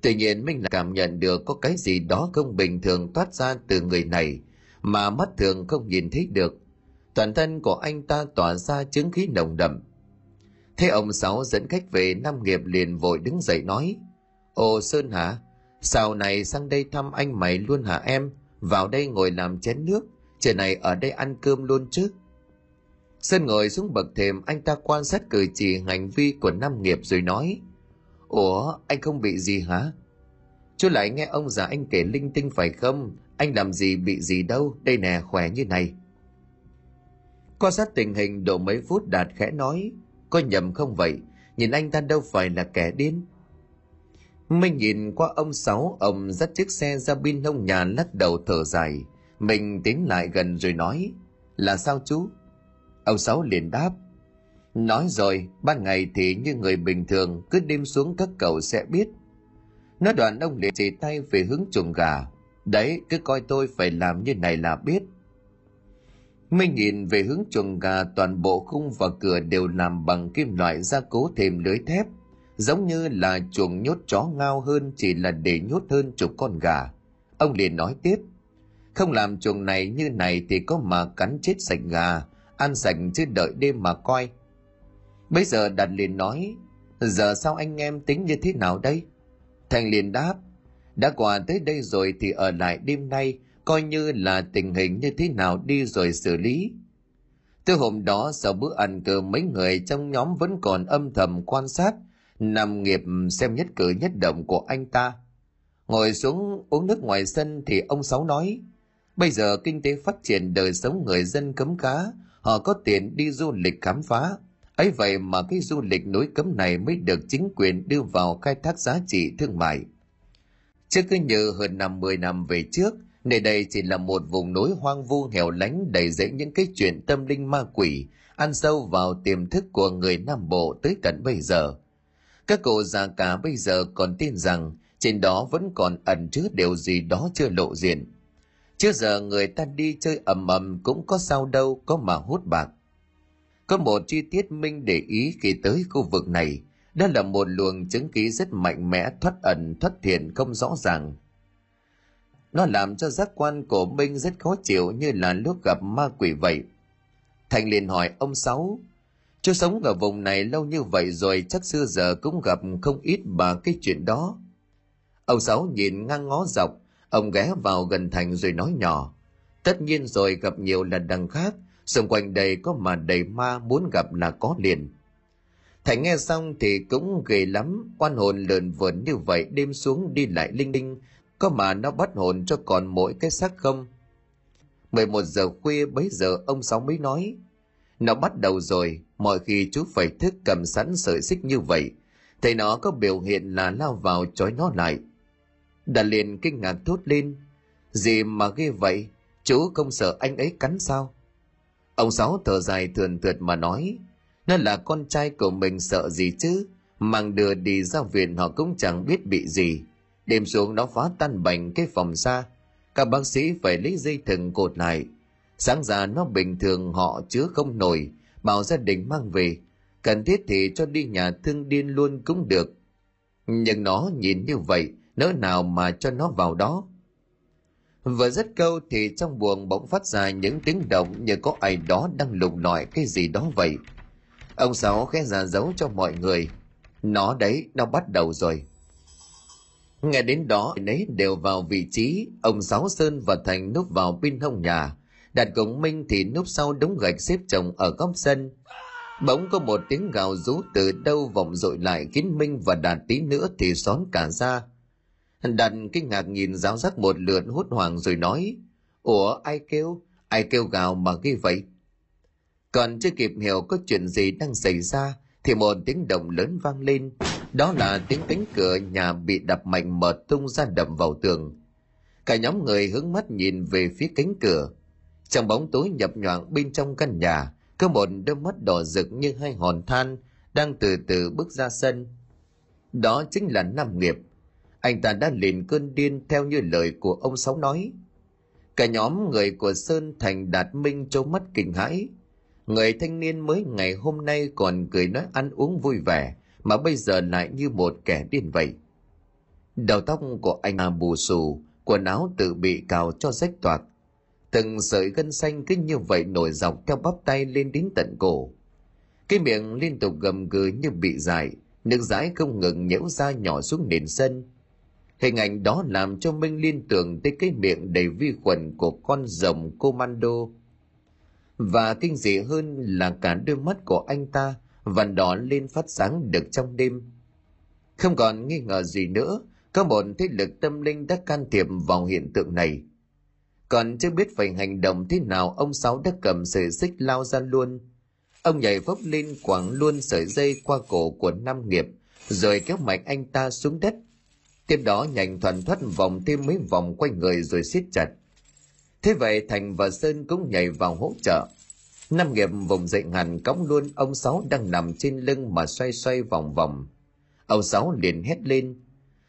Tuy nhiên, minh cảm nhận được có cái gì đó không bình thường toát ra từ người này mà mắt thường không nhìn thấy được. Toàn thân của anh ta tỏa ra chứng khí nồng đậm. Thế ông sáu dẫn khách về nam nghiệp liền vội đứng dậy nói ồ sơn hả sao này sang đây thăm anh mày luôn hả em? Vào đây ngồi làm chén nước trời này ở đây ăn cơm luôn chứ. Sơn ngồi xuống bậc thềm, anh ta quan sát cử chỉ hành vi của nam nghiệp rồi nói, ủa, anh không bị gì hả? Chú lại nghe ông già anh kể linh tinh phải không? Anh làm gì bị gì đâu, đây nè, khỏe như này. Quan sát tình hình độ mấy phút đạt khẽ nói, có nhầm không vậy? Nhìn anh ta đâu phải là kẻ điên. Minh nhìn qua ông sáu, ông dắt chiếc xe ra bên hông nhà lắc đầu thở dài. Mình tiến lại gần rồi nói, là sao chú? Ông sáu liền đáp, nói rồi, ban ngày thì như người bình thường, cứ đêm xuống các cậu sẽ biết. Nói đoạn ông liền chỉ tay về hướng chuồng gà đấy cứ coi tôi phải làm như này là biết Minh nhìn về hướng chuồng gà toàn bộ khung và cửa đều làm bằng kim loại gia cố thêm lưới thép, giống như là chuồng nhốt chó ngao hơn chỉ là để nhốt hơn chục con gà. Ông liền nói tiếp, không làm chuồng này như này thì có mà cắn chết sạch gà, ăn sạch chứ đợi đêm mà coi. Bây giờ đặt liền nói, giờ sao anh em tính như thế nào đây? Thành liền đáp, đã qua tới đây rồi thì ở lại đêm nay coi như là tình hình như thế nào đi rồi xử lý. Từ hôm đó sau bữa ăn cơm mấy người trong nhóm vẫn còn âm thầm quan sát, nằm nghiệp xem nhất cử nhất động của anh ta. Ngồi xuống uống nước ngoài sân thì ông Sáu nói, bây giờ kinh tế phát triển đời sống người dân cấm cá, họ có tiền đi du lịch khám phá. ấy vậy mà cái du lịch núi cấm này mới được chính quyền đưa vào khai thác giá trị thương mại. Chứ cứ như hơn năm 10 năm về trước, Nơi đây chỉ là một vùng núi hoang vu hẻo lánh đầy dẫy những cái chuyện tâm linh ma quỷ, ăn sâu vào tiềm thức của người Nam Bộ tới tận bây giờ. Các cụ già cả bây giờ còn tin rằng trên đó vẫn còn ẩn chứa điều gì đó chưa lộ diện. Trước giờ người ta đi chơi ầm ầm cũng có sao đâu có mà hút bạc. Có một chi tiết Minh để ý khi tới khu vực này, đó là một luồng chứng khí rất mạnh mẽ thoát ẩn thoát thiện không rõ ràng nó làm cho giác quan của Minh rất khó chịu như là lúc gặp ma quỷ vậy. Thành liền hỏi ông Sáu, chú sống ở vùng này lâu như vậy rồi chắc xưa giờ cũng gặp không ít bà cái chuyện đó. Ông Sáu nhìn ngang ngó dọc, ông ghé vào gần Thành rồi nói nhỏ. Tất nhiên rồi gặp nhiều lần đằng khác, xung quanh đây có mà đầy ma muốn gặp là có liền. Thành nghe xong thì cũng ghê lắm, oan hồn lợn vườn như vậy đêm xuống đi lại linh linh, có mà nó bắt hồn cho còn mỗi cái xác không? 11 giờ khuya bấy giờ ông Sáu mới nói nó bắt đầu rồi mọi khi chú phải thức cầm sẵn sợi xích như vậy thầy nó có biểu hiện là lao vào trói nó lại. Đã liền kinh ngạc thốt lên gì mà ghê vậy? Chú không sợ anh ấy cắn sao? Ông sáu thở dài thườn thượt mà nói nó là con trai của mình sợ gì chứ? Mang đưa đi ra viện họ cũng chẳng biết bị gì. Đêm xuống nó phá tan bành cái phòng xa các bác sĩ phải lấy dây thừng cột lại. Sáng ra nó bình thường họ chứa không nổi, bảo gia đình mang về. Cần thiết thì cho đi nhà thương điên luôn cũng được. Nhưng nó nhìn như vậy, nỡ nào mà cho nó vào đó. Vừa dứt câu thì trong buồng bỗng phát ra những tiếng động như có ai đó đang lục lọi cái gì đó vậy. Ông Sáu khẽ ra dấu cho mọi người. Nó đấy, nó bắt đầu rồi. Nghe đến đó, nấy đều vào vị trí, ông Sáu Sơn và Thành núp vào bên hông nhà. Đạt cùng Minh thì núp sau đống gạch xếp chồng ở góc sân. Bỗng có một tiếng gào rú từ đâu vọng dội lại khiến Minh và Đạt tí nữa thì xón cả ra. Đạt kinh ngạc nhìn giáo giác một lượt hốt hoảng rồi nói, Ủa ai kêu? Ai kêu gào mà ghi vậy? Còn chưa kịp hiểu có chuyện gì đang xảy ra thì một tiếng động lớn vang lên. Đó là tiếng cánh cửa nhà bị đập mạnh mở tung ra đập vào tường. Cả nhóm người hướng mắt nhìn về phía cánh cửa. Trong bóng tối nhập nhoạng bên trong căn nhà, có một đôi mắt đỏ rực như hai hòn than đang từ từ bước ra sân. Đó chính là Nam Nghiệp. Anh ta đã liền cơn điên theo như lời của ông Sáu nói. Cả nhóm người của Sơn Thành Đạt Minh trố mắt kinh hãi. Người thanh niên mới ngày hôm nay còn cười nói ăn uống vui vẻ, mà bây giờ lại như một kẻ điên vậy. Đầu tóc của anh à bù xù, quần áo tự bị cào cho rách toạc. Từng sợi gân xanh cứ như vậy nổi dọc theo bắp tay lên đến tận cổ. Cái miệng liên tục gầm gừ như bị dại, nước dãi không ngừng nhễu ra nhỏ xuống nền sân. Hình ảnh đó làm cho Minh liên tưởng tới cái miệng đầy vi khuẩn của con rồng commando. Và kinh dị hơn là cả đôi mắt của anh ta vằn đỏ lên phát sáng được trong đêm. Không còn nghi ngờ gì nữa, có một thế lực tâm linh đã can thiệp vào hiện tượng này. Còn chưa biết phải hành động thế nào, ông Sáu đã cầm sợi xích lao ra luôn. Ông nhảy vốc lên quẳng luôn sợi dây qua cổ của Nam Nghiệp, rồi kéo mạnh anh ta xuống đất. Tiếp đó nhanh thoăn thoắt vòng thêm mấy vòng quanh người rồi siết chặt. Thế vậy Thành và Sơn cũng nhảy vào hỗ trợ. Nam nghiệp vùng dậy hẳn cõng luôn, ông Sáu đang nằm trên lưng mà xoay xoay vòng vòng. Ông Sáu liền hét lên.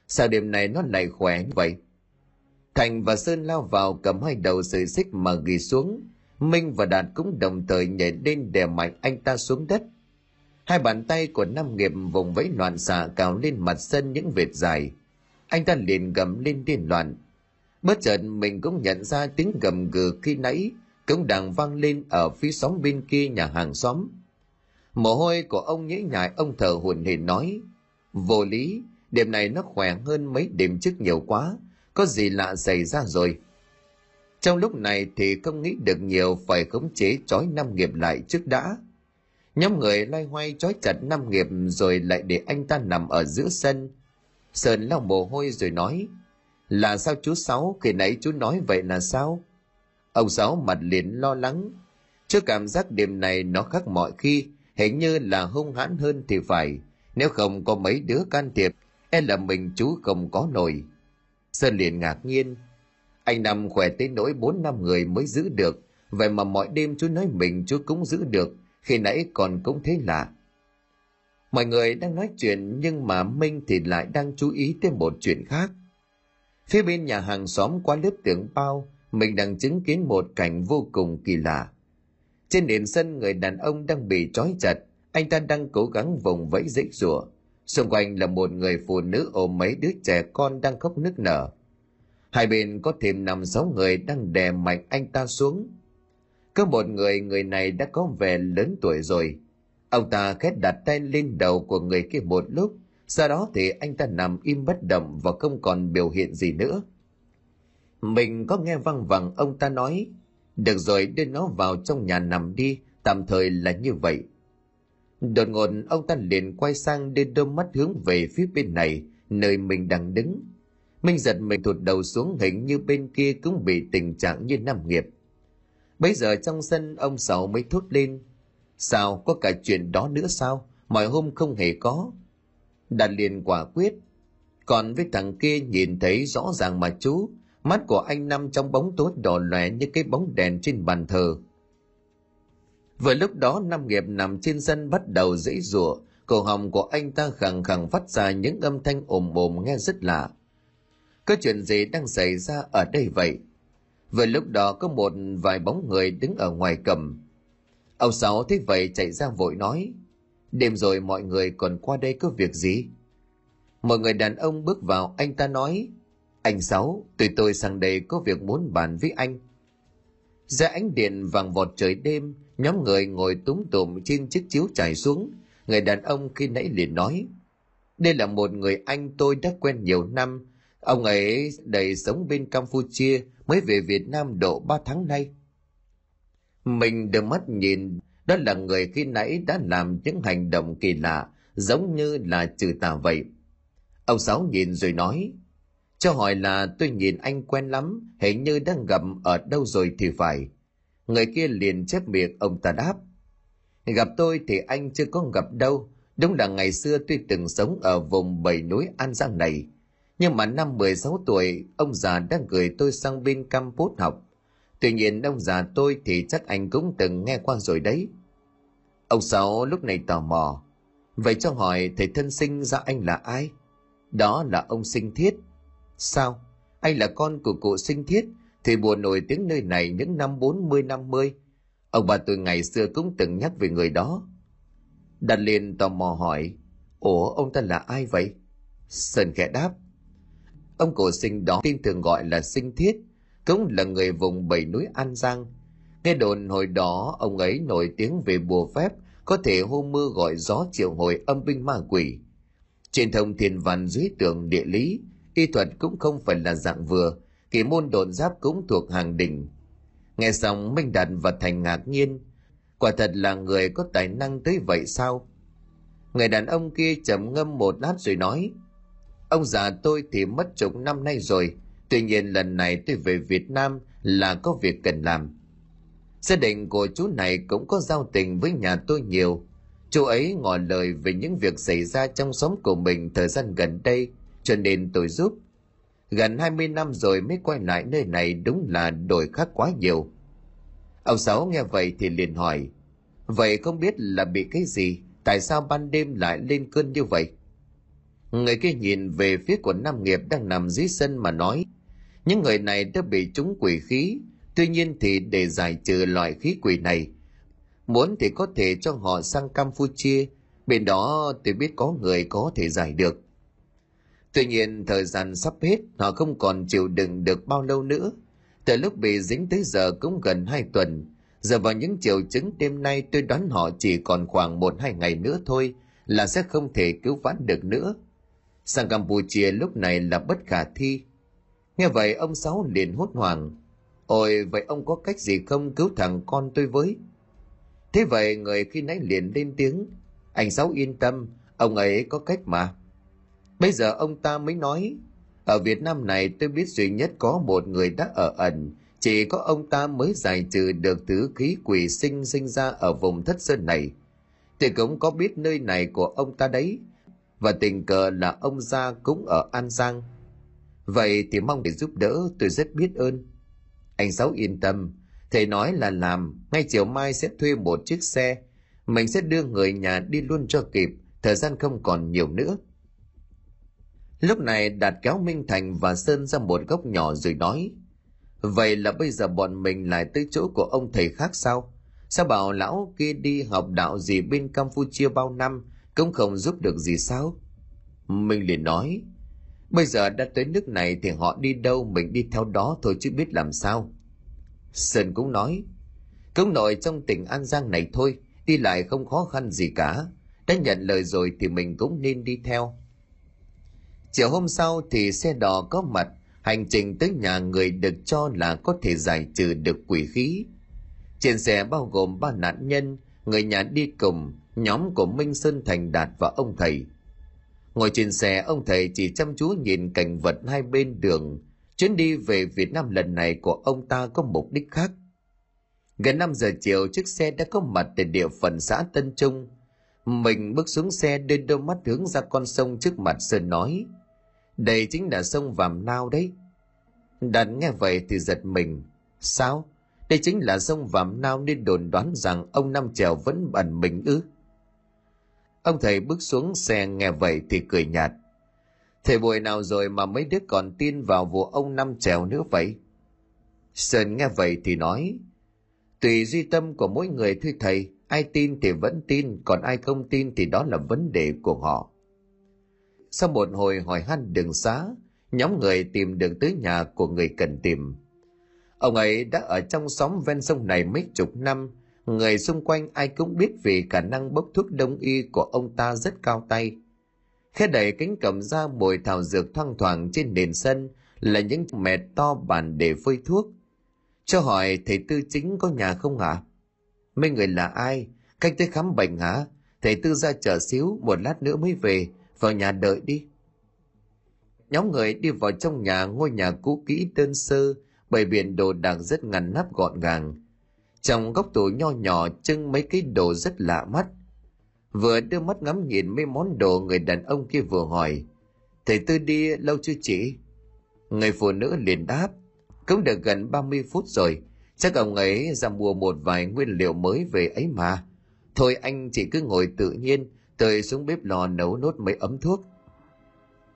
Sao đêm này nó lại khỏe như vậy? Thành và Sơn lao vào cầm hai đầu sợi xích mà ghi xuống. Minh và Đạt cũng đồng thời nhảy lên đè mạnh anh ta xuống đất. Hai bàn tay của Nam Nghiệp vùng vẫy loạn xạ cào lên mặt sân những vệt dài. Anh ta liền gầm lên điên loạn. Bất chợt mình cũng nhận ra tiếng gầm gừ khi nãy cũng đang vang lên ở phía xóm bên kia nhà hàng xóm. Mồ hôi của ông nhễ nhại ông thở hồn hển nói, vô lý, đêm này nó khỏe hơn mấy đêm trước nhiều quá, có gì lạ xảy ra rồi. Trong lúc này thì không nghĩ được nhiều phải khống chế trói năm nghiệp lại trước đã. Nhóm người loay hoay trói chặt năm nghiệp rồi lại để anh ta nằm ở giữa sân. Sơn lau mồ hôi rồi nói, là sao chú Sáu khi nãy chú nói vậy là sao? Ông Sáu mặt liền lo lắng. Chứ cảm giác đêm này nó khác mọi khi, hình như là hung hãn hơn thì phải. Nếu không có mấy đứa can thiệp, e là mình chú không có nổi. Sơn liền ngạc nhiên. Anh nằm khỏe tới nỗi bốn năm người mới giữ được. Vậy mà mọi đêm chú nói mình chú cũng giữ được, khi nãy còn cũng thế lạ. Mọi người đang nói chuyện nhưng mà Minh thì lại đang chú ý tới một chuyện khác. Phía bên nhà hàng xóm qua lớp tưởng bao, mình đang chứng kiến một cảnh vô cùng kỳ lạ. Trên nền sân người đàn ông đang bị trói chặt, anh ta đang cố gắng vùng vẫy dãy rủa. Xung quanh là một người phụ nữ ôm mấy đứa trẻ con đang khóc nức nở. Hai bên có thêm năm sáu người đang đè mạnh anh ta xuống. Có một người, người này đã có vẻ lớn tuổi rồi. Ông ta khét đặt tay lên đầu của người kia một lúc, sau đó thì anh ta nằm im bất động và không còn biểu hiện gì nữa. Mình có nghe văng vẳng ông ta nói, được rồi đưa nó vào trong nhà nằm đi, tạm thời là như vậy. Đột ngột ông ta liền quay sang đưa đôi mắt hướng về phía bên này, nơi mình đang đứng. Minh giật mình thụt đầu xuống hình như bên kia cũng bị tình trạng như nằm nghiệp. Bây giờ trong sân ông Sáu mới thốt lên. Sao có cả chuyện đó nữa sao? Mọi hôm không hề có. Đạt liền quả quyết. Còn với thằng kia nhìn thấy rõ ràng mà chú, Mắt của anh nằm trong bóng tối đỏ lòe như cái bóng đèn trên bàn thờ. Vừa lúc đó Nam Nghiệp nằm trên sân bắt đầu dãy rủa, cổ họng của anh ta khẳng khẳng phát ra những âm thanh ồm ồm nghe rất lạ. Có chuyện gì đang xảy ra ở đây vậy? Vừa lúc đó có một vài bóng người đứng ở ngoài cầm. Ông Sáu thấy vậy chạy ra vội nói, đêm rồi mọi người còn qua đây có việc gì? Một người đàn ông bước vào anh ta nói, Anh Sáu, tụi tôi sang đây có việc muốn bàn với anh. Ra ánh điện vàng vọt trời đêm, nhóm người ngồi túm tụm trên chiếc chiếu trải xuống. Người đàn ông khi nãy liền nói, đây là một người anh tôi đã quen nhiều năm. Ông ấy đầy sống bên Campuchia, mới về Việt Nam độ 3 tháng nay. Mình đưa mắt nhìn, đó là người khi nãy đã làm những hành động kỳ lạ, giống như là trừ tà vậy. Ông Sáu nhìn rồi nói, cho hỏi là tôi nhìn anh quen lắm, hình như đang gặp ở đâu rồi thì phải. Người kia liền chép miệng ông ta đáp. Gặp tôi thì anh chưa có gặp đâu, đúng là ngày xưa tôi từng sống ở vùng bảy núi An Giang này. Nhưng mà năm 16 tuổi, ông già đã gửi tôi sang bên campuchia học. Tuy nhiên ông già tôi thì chắc anh cũng từng nghe qua rồi đấy. Ông Sáu lúc này tò mò. Vậy cho hỏi thầy thân sinh ra anh là ai? Đó là ông Sinh Thiết. Sao? Anh là con của cụ Sinh Thiết thì buồn nổi tiếng nơi này những năm 40-50. Ông bà tôi ngày xưa cũng từng nhắc về người đó. Đặt liền tò mò hỏi, Ủa ông ta là ai vậy? Sơn khẽ đáp, Ông cổ sinh đó tin thường gọi là sinh thiết, cũng là người vùng bảy núi An Giang. Nghe đồn hồi đó ông ấy nổi tiếng về bùa phép, có thể hô mưa gọi gió triệu hồi âm binh ma quỷ. Trên thông thiên văn dưới tường địa lý, y thuật cũng không phải là dạng vừa, kỳ môn đồn giáp cũng thuộc hàng đỉnh. Nghe xong Minh Đạt và Thành ngạc nhiên, quả thật là người có tài năng tới vậy sao? Người đàn ông kia trầm ngâm một lát rồi nói, Ông già tôi thì mất chục năm nay rồi, tuy nhiên lần này tôi về Việt Nam là có việc cần làm. Gia đình của chú này cũng có giao tình với nhà tôi nhiều. Chú ấy ngỏ lời về những việc xảy ra trong xóm của mình thời gian gần đây, cho nên tôi giúp. Gần 20 năm rồi mới quay lại nơi này đúng là đổi khác quá nhiều. Ông Sáu nghe vậy thì liền hỏi, vậy không biết là bị cái gì, tại sao ban đêm lại lên cơn như vậy? Người kia nhìn về phía của Nam Nghiệp đang nằm dưới sân mà nói. Những người này đã bị trúng quỷ khí, tuy nhiên thì để giải trừ loại khí quỷ này, muốn thì có thể cho họ sang Campuchia, bên đó tôi biết có người có thể giải được. Tuy nhiên thời gian sắp hết, họ không còn chịu đựng được bao lâu nữa. Từ lúc bị dính tới giờ cũng gần hai tuần, giờ vào những triệu chứng đêm nay tôi đoán họ chỉ còn khoảng một hai ngày nữa thôi là sẽ không thể cứu vãn được nữa sang Campuchia lúc này là bất khả thi. Nghe vậy ông Sáu liền hốt hoảng. Ôi, vậy ông có cách gì không cứu thằng con tôi với? Thế vậy người khi nãy liền lên tiếng. Anh Sáu yên tâm, ông ấy có cách mà. Bây giờ ông ta mới nói, ở Việt Nam này tôi biết duy nhất có một người đã ở ẩn, chỉ có ông ta mới giải trừ được thứ khí quỷ sinh sinh ra ở vùng thất sơn này. tôi cũng có biết nơi này của ông ta đấy, và tình cờ là ông gia cũng ở An Giang. Vậy thì mong để giúp đỡ tôi rất biết ơn. Anh Sáu yên tâm, thầy nói là làm, ngay chiều mai sẽ thuê một chiếc xe, mình sẽ đưa người nhà đi luôn cho kịp, thời gian không còn nhiều nữa. Lúc này Đạt kéo Minh Thành và Sơn ra một góc nhỏ rồi nói, Vậy là bây giờ bọn mình lại tới chỗ của ông thầy khác sao? Sao bảo lão kia đi học đạo gì bên Campuchia bao năm cũng không giúp được gì sao? Minh liền nói, bây giờ đã tới nước này thì họ đi đâu mình đi theo đó thôi chứ biết làm sao. Sơn cũng nói, cũng nội trong tỉnh an giang này thôi, đi lại không khó khăn gì cả. Đã nhận lời rồi thì mình cũng nên đi theo. Chiều hôm sau thì xe đò có mặt, hành trình tới nhà người được cho là có thể giải trừ được quỷ khí. Trên xe bao gồm ba nạn nhân, người nhà đi cùng nhóm của Minh Sơn Thành Đạt và ông thầy. Ngồi trên xe, ông thầy chỉ chăm chú nhìn cảnh vật hai bên đường. Chuyến đi về Việt Nam lần này của ông ta có mục đích khác. Gần 5 giờ chiều, chiếc xe đã có mặt tại địa phận xã Tân Trung. Mình bước xuống xe đưa đôi mắt hướng ra con sông trước mặt Sơn nói. Đây chính là sông Vàm Nao đấy. Đạt nghe vậy thì giật mình. Sao? Đây chính là sông Vàm Nao nên đồn đoán rằng ông Năm Trèo vẫn ẩn mình ư? Ông thầy bước xuống xe nghe vậy thì cười nhạt. Thầy buổi nào rồi mà mấy đứa còn tin vào vụ ông Năm Trèo nữa vậy? Sơn nghe vậy thì nói, tùy duy tâm của mỗi người thôi thầy, ai tin thì vẫn tin, còn ai không tin thì đó là vấn đề của họ. Sau một hồi hỏi han đường xá, nhóm người tìm được tới nhà của người cần tìm. Ông ấy đã ở trong xóm ven sông này mấy chục năm, người xung quanh ai cũng biết vì khả năng bốc thuốc đông y của ông ta rất cao tay. Khẽ đẩy cánh cầm ra mùi thảo dược thoang thoảng trên nền sân là những mẹ to bàn để phơi thuốc. Cho hỏi thầy tư chính có nhà không hả? Mấy người là ai? Cách tới khám bệnh hả? Thầy tư ra chờ xíu, một lát nữa mới về, vào nhà đợi đi. Nhóm người đi vào trong nhà ngôi nhà cũ kỹ đơn sơ, bày biển đồ đạc rất ngăn nắp gọn gàng. Trong góc tủ nho nhỏ trưng mấy cái đồ rất lạ mắt. Vừa đưa mắt ngắm nhìn mấy món đồ người đàn ông kia vừa hỏi. Thầy Tư đi lâu chưa chị? Người phụ nữ liền đáp. Cũng được gần 30 phút rồi. Chắc ông ấy ra mua một vài nguyên liệu mới về ấy mà. Thôi anh chỉ cứ ngồi tự nhiên, tôi xuống bếp lò nấu nốt mấy ấm thuốc.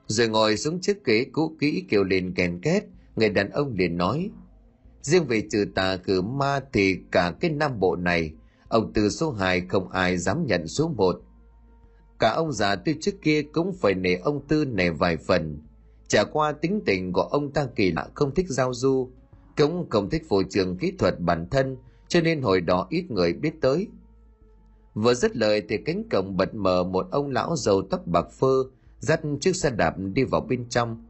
Rồi ngồi xuống chiếc ghế cũ kỹ kêu lên kèn két, người đàn ông liền nói. Riêng về trừ tà cử ma thì cả cái nam bộ này, ông từ số 2 không ai dám nhận số 1. Cả ông già tuy trước kia cũng phải nể ông Tư nể vài phần. Chả qua tính tình của ông ta kỳ lạ không thích giao du, cũng không thích phổ trường kỹ thuật bản thân, cho nên hồi đó ít người biết tới. Vừa dứt lời thì cánh cổng bật mở một ông lão dầu tóc bạc phơ, dắt chiếc xe đạp đi vào bên trong.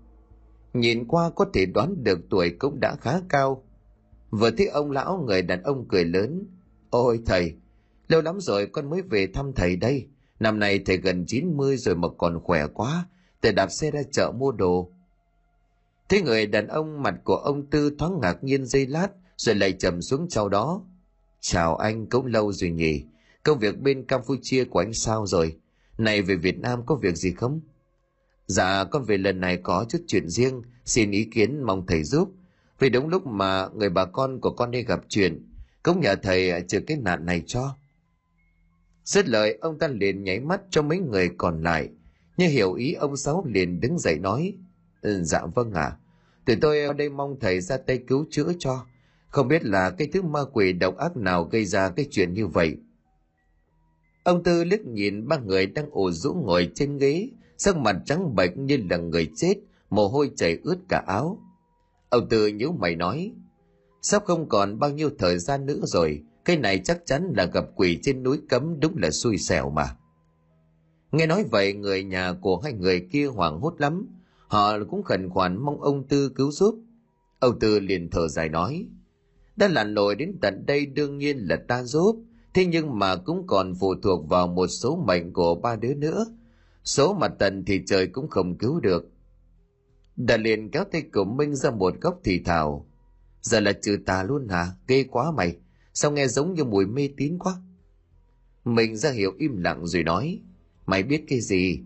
Nhìn qua có thể đoán được tuổi cũng đã khá cao. Vừa thấy ông lão người đàn ông cười lớn. Ôi thầy, lâu lắm rồi con mới về thăm thầy đây. Năm nay thầy gần 90 rồi mà còn khỏe quá. Thầy đạp xe ra chợ mua đồ. Thế người đàn ông mặt của ông Tư thoáng ngạc nhiên giây lát rồi lại trầm xuống sau đó. Chào anh, cũng lâu rồi nhỉ. Công việc bên Campuchia của anh sao rồi? Này về Việt Nam có việc gì không? Dạ, con về lần này có chút chuyện riêng, xin ý kiến mong thầy giúp. Vì đúng lúc mà người bà con của con đi gặp chuyện, cũng nhờ thầy trừ cái nạn này cho. Dứt lời, ông ta liền nháy mắt cho mấy người còn lại. Như hiểu ý ông Sáu liền đứng dậy nói, ừ, Dạ vâng ạ, à. tụi tôi ở đây mong thầy ra tay cứu chữa cho. Không biết là cái thứ ma quỷ độc ác nào gây ra cái chuyện như vậy. Ông Tư liếc nhìn ba người đang ủ rũ ngồi trên ghế, sắc mặt trắng bệch như là người chết, mồ hôi chảy ướt cả áo. Ông Tư nhíu mày nói, sắp không còn bao nhiêu thời gian nữa rồi, cái này chắc chắn là gặp quỷ trên núi cấm đúng là xui xẻo mà. Nghe nói vậy người nhà của hai người kia hoảng hốt lắm, họ cũng khẩn khoản mong ông Tư cứu giúp. Ông Tư liền thở dài nói, đã lặn lội đến tận đây đương nhiên là ta giúp, thế nhưng mà cũng còn phụ thuộc vào một số mệnh của ba đứa nữa. Số mặt tần thì trời cũng không cứu được. Đà liền kéo tay của Minh ra một góc thì thào. Giờ là trừ tà luôn hả? Ghê quá mày. Sao nghe giống như mùi mê tín quá? Mình ra hiểu im lặng rồi nói. Mày biết cái gì?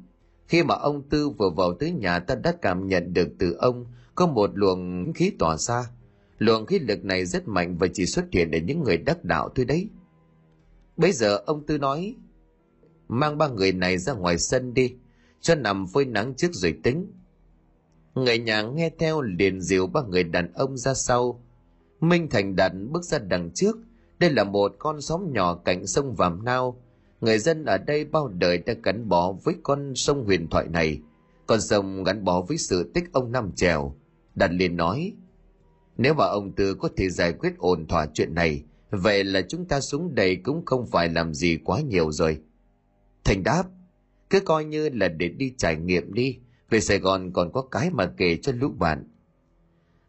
Khi mà ông Tư vừa vào tới nhà ta đã cảm nhận được từ ông có một luồng khí tỏa ra. Luồng khí lực này rất mạnh và chỉ xuất hiện ở những người đắc đạo thôi đấy. Bây giờ ông Tư nói, mang ba người này ra ngoài sân đi, cho nằm phơi nắng trước rồi tính. Người nhà nghe theo liền dìu ba người đàn ông ra sau. Minh Thành Đạt bước ra đằng trước, đây là một con xóm nhỏ cạnh sông Vàm Nao. Người dân ở đây bao đời đã gắn bó với con sông huyền thoại này. Con sông gắn bó với sự tích ông Năm Trèo. Đạt liền nói, nếu mà ông Tư có thể giải quyết ổn thỏa chuyện này, vậy là chúng ta xuống đây cũng không phải làm gì quá nhiều rồi. Thành đáp, cứ coi như là để đi trải nghiệm đi, về Sài Gòn còn có cái mà kể cho lũ bạn.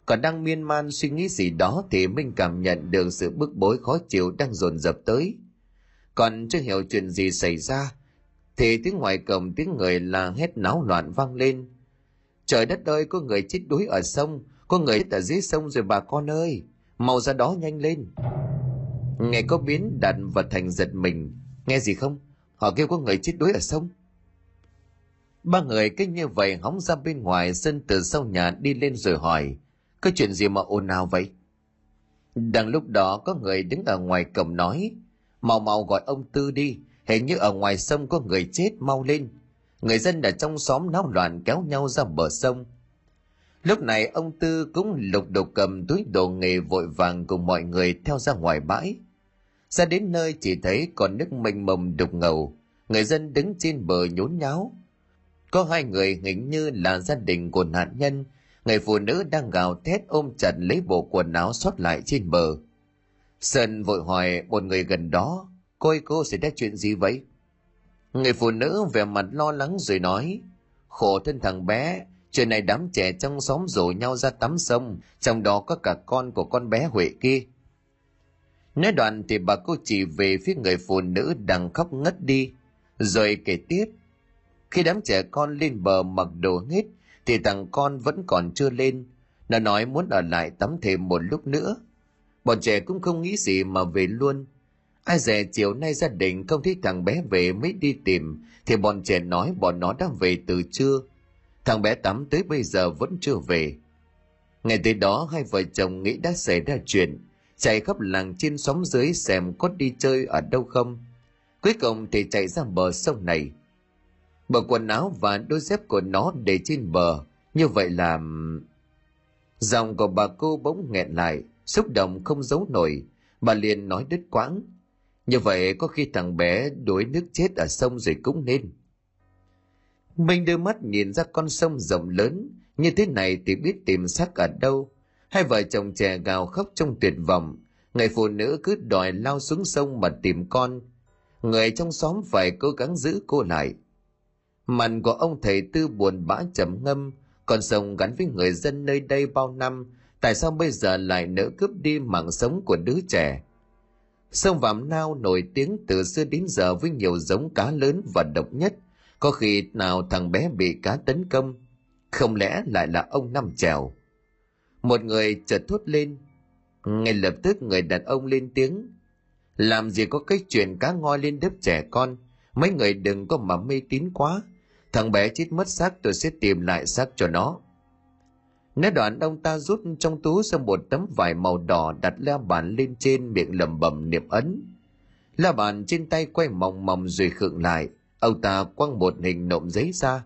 Còn đang miên man suy nghĩ gì đó thì Minh cảm nhận được sự bức bối khó chịu đang dồn dập tới. Còn chưa hiểu chuyện gì xảy ra, thì tiếng ngoài cổng tiếng người là hét náo loạn vang lên. Trời đất ơi, có người chết đuối ở sông, có người chết ở dưới sông rồi bà con ơi, mau ra đó nhanh lên. Nghe có biến đàn và thành giật mình, nghe gì không? Họ kêu có người chết đuối ở sông. Ba người cứ như vậy hóng ra bên ngoài sân từ sau nhà đi lên rồi hỏi, có chuyện gì mà ồn ào vậy? Đang lúc đó có người đứng ở ngoài cổng nói, mau mau gọi ông Tư đi, hình như ở ngoài sông có người chết mau lên. Người dân ở trong xóm náo loạn kéo nhau ra bờ sông. Lúc này ông Tư cũng lục đục cầm túi đồ nghề vội vàng cùng mọi người theo ra ngoài bãi. Ra đến nơi chỉ thấy còn nước mênh mông đục ngầu, người dân đứng trên bờ nhốn nháo. Có hai người hình như là gia đình của nạn nhân, người phụ nữ đang gào thét ôm chặt lấy bộ quần áo sót lại trên bờ. Sơn vội hỏi một người gần đó cô ơi cô xảy ra chuyện gì vậy? Người phụ nữ vẻ mặt lo lắng rồi nói khổ thân thằng bé chuyện này đám trẻ trong xóm rủ nhau ra tắm sông trong đó có cả con của con bé huệ kia. Nói đoạn thì bà cô chỉ về phía người phụ nữ đang khóc ngất đi rồi kể tiếp khi đám trẻ con lên bờ mặc đồ hết thì thằng con vẫn còn chưa lên. Nó nói muốn ở lại tắm thêm một lúc nữa. Bọn trẻ cũng không nghĩ gì mà về luôn. Ai dè chiều nay gia đình không thấy thằng bé về mới đi tìm, thì bọn trẻ nói bọn nó đã về từ trưa. Thằng bé tắm tới bây giờ vẫn chưa về. Ngày tới đó, hai vợ chồng nghĩ đã xảy ra chuyện, chạy khắp làng trên xóm dưới xem có đi chơi ở đâu không. Cuối cùng thì chạy ra bờ sông này bộ quần áo và đôi dép của nó để trên bờ. Như vậy là dòng của bà cô bỗng nghẹn lại, xúc động không giấu nổi. Bà liền nói đứt quãng. Như vậy có khi thằng bé đuối nước chết ở sông rồi cũng nên. Minh đưa mắt nhìn ra con sông rộng lớn. Như thế này thì biết tìm xác ở đâu. Hai vợ chồng trẻ gào khóc trong tuyệt vọng. Người phụ nữ cứ đòi lao xuống sông mà tìm con. Người trong xóm phải cố gắng giữ cô lại mặt của ông thầy tư buồn bã trầm ngâm, còn sông gắn với người dân nơi đây bao năm, tại sao bây giờ lại nỡ cướp đi mạng sống của đứa trẻ? Sông vàm nao nổi tiếng từ xưa đến giờ với nhiều giống cá lớn và độc nhất, có khi nào thằng bé bị cá tấn công, không lẽ lại là ông năm trèo một người chợt thốt lên, ngay lập tức người đàn ông lên tiếng, làm gì có cái chuyện cá ngoi lên đớp trẻ con, mấy người đừng có mà mê tín quá thằng bé chết mất xác tôi sẽ tìm lại xác cho nó. Nói đoạn ông ta rút trong túi ra một tấm vải màu đỏ đặt la bàn lên trên miệng lẩm bẩm niệm ấn. La bàn trên tay quay mòng mòng rồi khựng lại. Ông ta quăng một hình nộm giấy ra.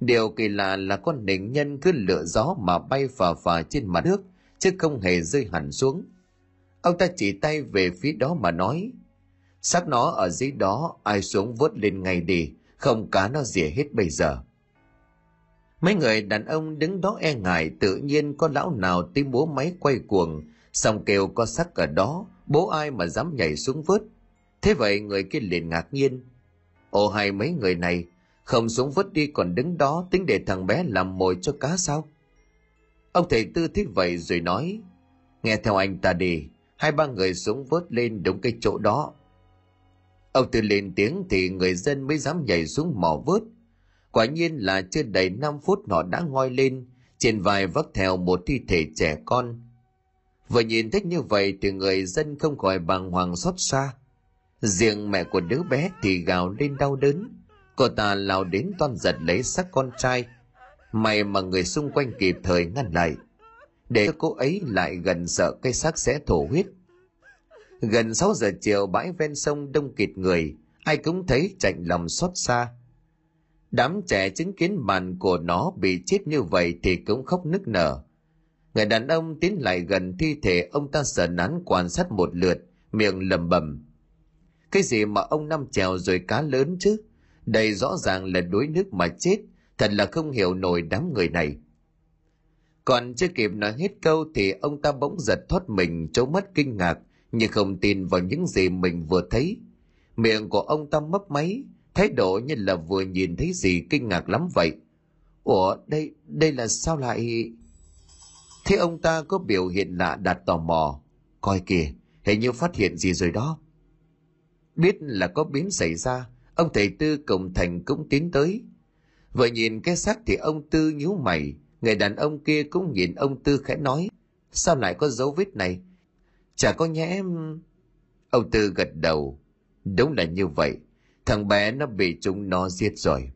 Điều kỳ lạ là con hình nhân cứ lựa gió mà bay phà phà trên mặt nước, chứ không hề rơi hẳn xuống. Ông ta chỉ tay về phía đó mà nói, xác nó ở dưới đó, ai xuống vớt lên ngay đi không cá nó rỉa hết bây giờ. Mấy người đàn ông đứng đó e ngại, tự nhiên có lão nào tiếng bố máy quay cuồng, xong kêu có sắc ở đó, bố ai mà dám nhảy xuống vớt. Thế vậy người kia liền ngạc nhiên. Ồ, hay mấy người này, không xuống vớt đi còn đứng đó tính để thằng bé làm mồi cho cá sao? Ông thầy tư thích vậy rồi nói, nghe theo anh ta đi, hai ba người xuống vớt lên đúng cái chỗ đó ông tư lên tiếng thì người dân mới dám nhảy xuống mỏ vớt. Quả nhiên là chưa đầy 5 phút họ đã ngoi lên, trên vai vấp theo một thi thể trẻ con. Vừa nhìn thấy như vậy thì người dân không khỏi bàng hoàng xót xa. Riêng mẹ của đứa bé thì gào lên đau đớn. Cô ta lao đến toan giật lấy xác con trai. May mà người xung quanh kịp thời ngăn lại, để cô ấy lại gần sợ cây xác sẽ thổ huyết gần 6 giờ chiều bãi ven sông đông kịt người, ai cũng thấy chạnh lòng xót xa. Đám trẻ chứng kiến bạn của nó bị chết như vậy thì cũng khóc nức nở. Người đàn ông tiến lại gần thi thể ông ta sờ nắn quan sát một lượt, miệng lầm bầm. Cái gì mà ông năm trèo rồi cá lớn chứ? Đây rõ ràng là đuối nước mà chết, thật là không hiểu nổi đám người này. Còn chưa kịp nói hết câu thì ông ta bỗng giật thoát mình, trố mất kinh ngạc nhưng không tin vào những gì mình vừa thấy. Miệng của ông ta mấp máy, thái độ như là vừa nhìn thấy gì kinh ngạc lắm vậy. Ủa, đây đây là sao lại? Thế ông ta có biểu hiện lạ đặt tò mò. Coi kìa, hình như phát hiện gì rồi đó. Biết là có biến xảy ra, ông thầy tư cổng thành cũng tiến tới. Vừa nhìn cái xác thì ông tư nhíu mày. Người đàn ông kia cũng nhìn ông tư khẽ nói, sao lại có dấu vết này? Chả có nhẽ em ông tư gật đầu. Đúng là như vậy. Thằng bé nó bị chúng nó giết rồi.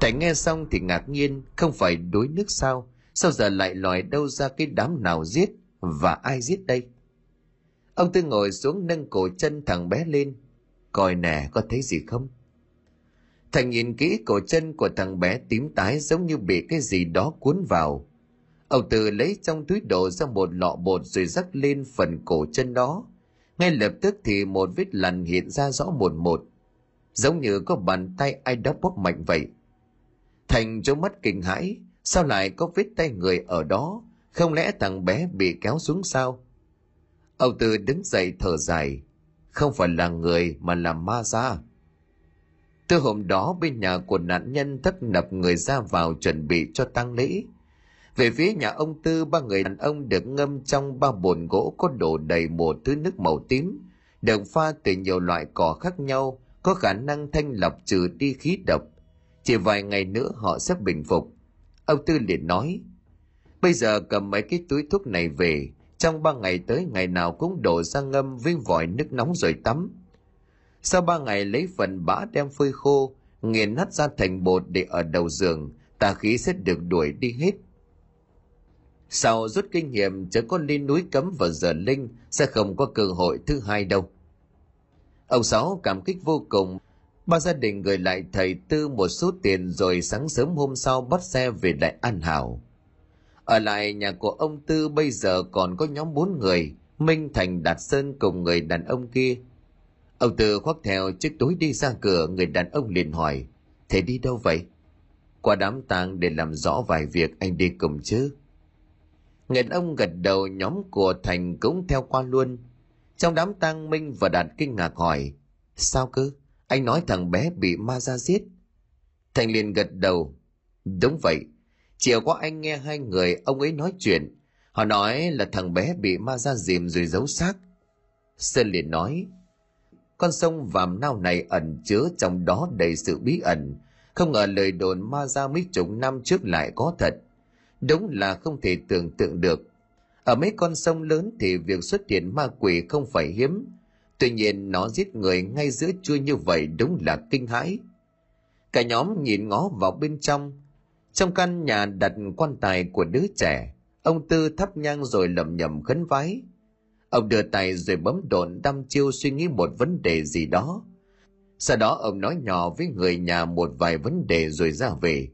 Thầy nghe xong thì ngạc nhiên, không phải đuối nước sao? Sao giờ lại lòi đâu ra cái đám nào giết và ai giết đây? Ông tư ngồi xuống nâng cổ chân thằng bé lên. Coi nè, có thấy gì không? Thằng nhìn kỹ cổ chân của thằng bé tím tái giống như bị cái gì đó cuốn vào ông từ lấy trong túi đồ ra một lọ bột rồi rắc lên phần cổ chân đó ngay lập tức thì một vết lằn hiện ra rõ một một giống như có bàn tay ai đó bóp mạnh vậy thành trố mắt kinh hãi, Sao lại có vết tay người ở đó? Không lẽ thằng bé bị kéo xuống sao? Ông từ đứng dậy thở dài. Không phải là người mà là ma ra. Từ hôm đó bên nhà của nạn nhân tấp nập người ra vào chuẩn bị cho tang lễ. Về phía nhà ông Tư, ba người đàn ông được ngâm trong ba bồn gỗ có đổ đầy một thứ nước màu tím, được pha từ nhiều loại cỏ khác nhau, có khả năng thanh lọc trừ đi khí độc. Chỉ vài ngày nữa họ sẽ bình phục. Ông Tư liền nói, bây giờ cầm mấy cái túi thuốc này về, trong ba ngày tới ngày nào cũng đổ ra ngâm với vòi nước nóng rồi tắm. Sau ba ngày lấy phần bã đem phơi khô, nghiền nát ra thành bột để ở đầu giường, tà khí sẽ được đuổi đi hết. Sau rút kinh nghiệm chớ có lên núi cấm vào giờ linh sẽ không có cơ hội thứ hai đâu. Ông Sáu cảm kích vô cùng, ba gia đình gửi lại thầy Tư một số tiền rồi sáng sớm hôm sau bắt xe về lại An Hảo. Ở lại nhà của ông Tư bây giờ còn có nhóm bốn người, Minh Thành Đạt Sơn cùng người đàn ông kia. Ông Tư khoác theo chiếc túi đi ra cửa, người đàn ông liền hỏi, Thế đi đâu vậy? Qua đám tang để làm rõ vài việc anh đi cùng chứ. Người ông gật đầu nhóm của Thành cũng theo qua luôn. Trong đám tang Minh và Đạt kinh ngạc hỏi, Sao cơ? Anh nói thằng bé bị ma ra giết. Thành liền gật đầu, Đúng vậy, Chiều qua anh nghe hai người ông ấy nói chuyện. Họ nói là thằng bé bị ma ra dìm rồi giấu xác. Sơn liền nói, con sông Vàm Nao này ẩn chứa trong đó đầy sự bí ẩn. Không ngờ lời đồn ma ra mấy chục năm trước lại có thật. Đúng là không thể tưởng tượng được. Ở mấy con sông lớn thì việc xuất hiện ma quỷ không phải hiếm. Tuy nhiên nó giết người ngay giữa trưa như vậy đúng là kinh hãi. Cả nhóm nhìn ngó vào bên trong, trong căn nhà đặt quan tài của đứa trẻ, ông Tư thắp nhang rồi lẩm nhẩm khấn vái. Ông đưa tay rồi bấm độn đăm chiêu suy nghĩ một vấn đề gì đó. Sau đó ông nói nhỏ với người nhà một vài vấn đề rồi ra về.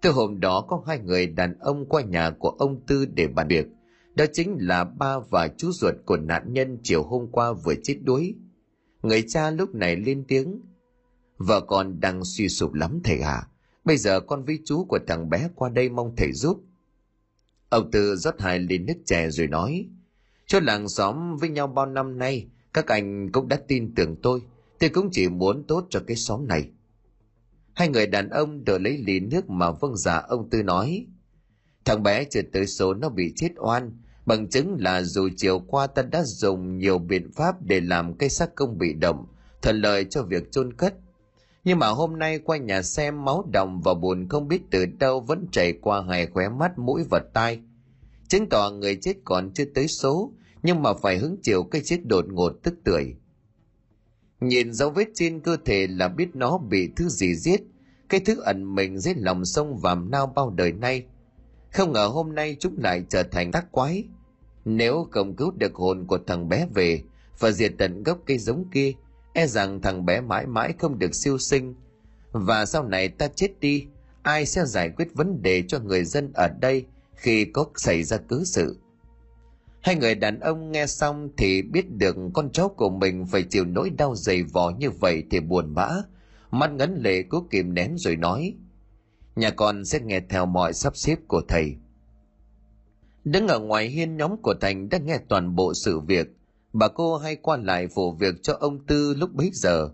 Từ hôm đó có hai người đàn ông qua nhà của ông Tư để bàn việc. Đó chính là ba và chú ruột của nạn nhân chiều hôm qua vừa chết đuối. Người cha lúc này lên tiếng. Vợ con đang suy sụp lắm thầy ạ. À Bây giờ con với chú của thằng bé qua đây mong thầy giúp. Ông Tư rót hai ly nước chè rồi nói, cho làng xóm với nhau bao năm nay, các anh cũng đã tin tưởng tôi, tôi cũng chỉ muốn tốt cho cái xóm này. Hai người đàn ông đỡ lấy ly nước mà vâng giả dạ ông Tư nói, thằng bé chưa tới số nó bị chết oan, bằng chứng là dù chiều qua ta đã dùng nhiều biện pháp để làm cây xác công bị động, thuận lợi cho việc chôn cất. Nhưng mà hôm nay qua nhà xem máu đồng và buồn không biết từ đâu vẫn chảy qua hai khóe mắt mũi và tai. Chứng tỏ người chết còn chưa tới số nhưng mà phải hứng chịu cái chết đột ngột tức tưởi nhìn dấu vết trên cơ thể là biết nó bị thứ gì giết. Cái thứ ẩn mình dưới lòng sông vàm nao bao đời nay. Không ngờ hôm nay chúng lại trở thành tác quái. Nếu không cứu được hồn của thằng bé về và diệt tận gốc cây giống kia e rằng thằng bé mãi mãi không được siêu sinh. Và sau này ta chết đi, ai sẽ giải quyết vấn đề cho người dân ở đây khi có xảy ra cứ sự? Hai người đàn ông nghe xong thì biết được con cháu của mình phải chịu nỗi đau dày vò như vậy thì buồn bã. Mắt ngấn lệ cố kìm nén rồi nói nhà con sẽ nghe theo mọi sắp xếp của thầy. Đứng ở ngoài hiên nhóm của thành đã nghe toàn bộ sự việc. Bà cô hay qua lại phụ việc cho ông Tư lúc bấy giờ.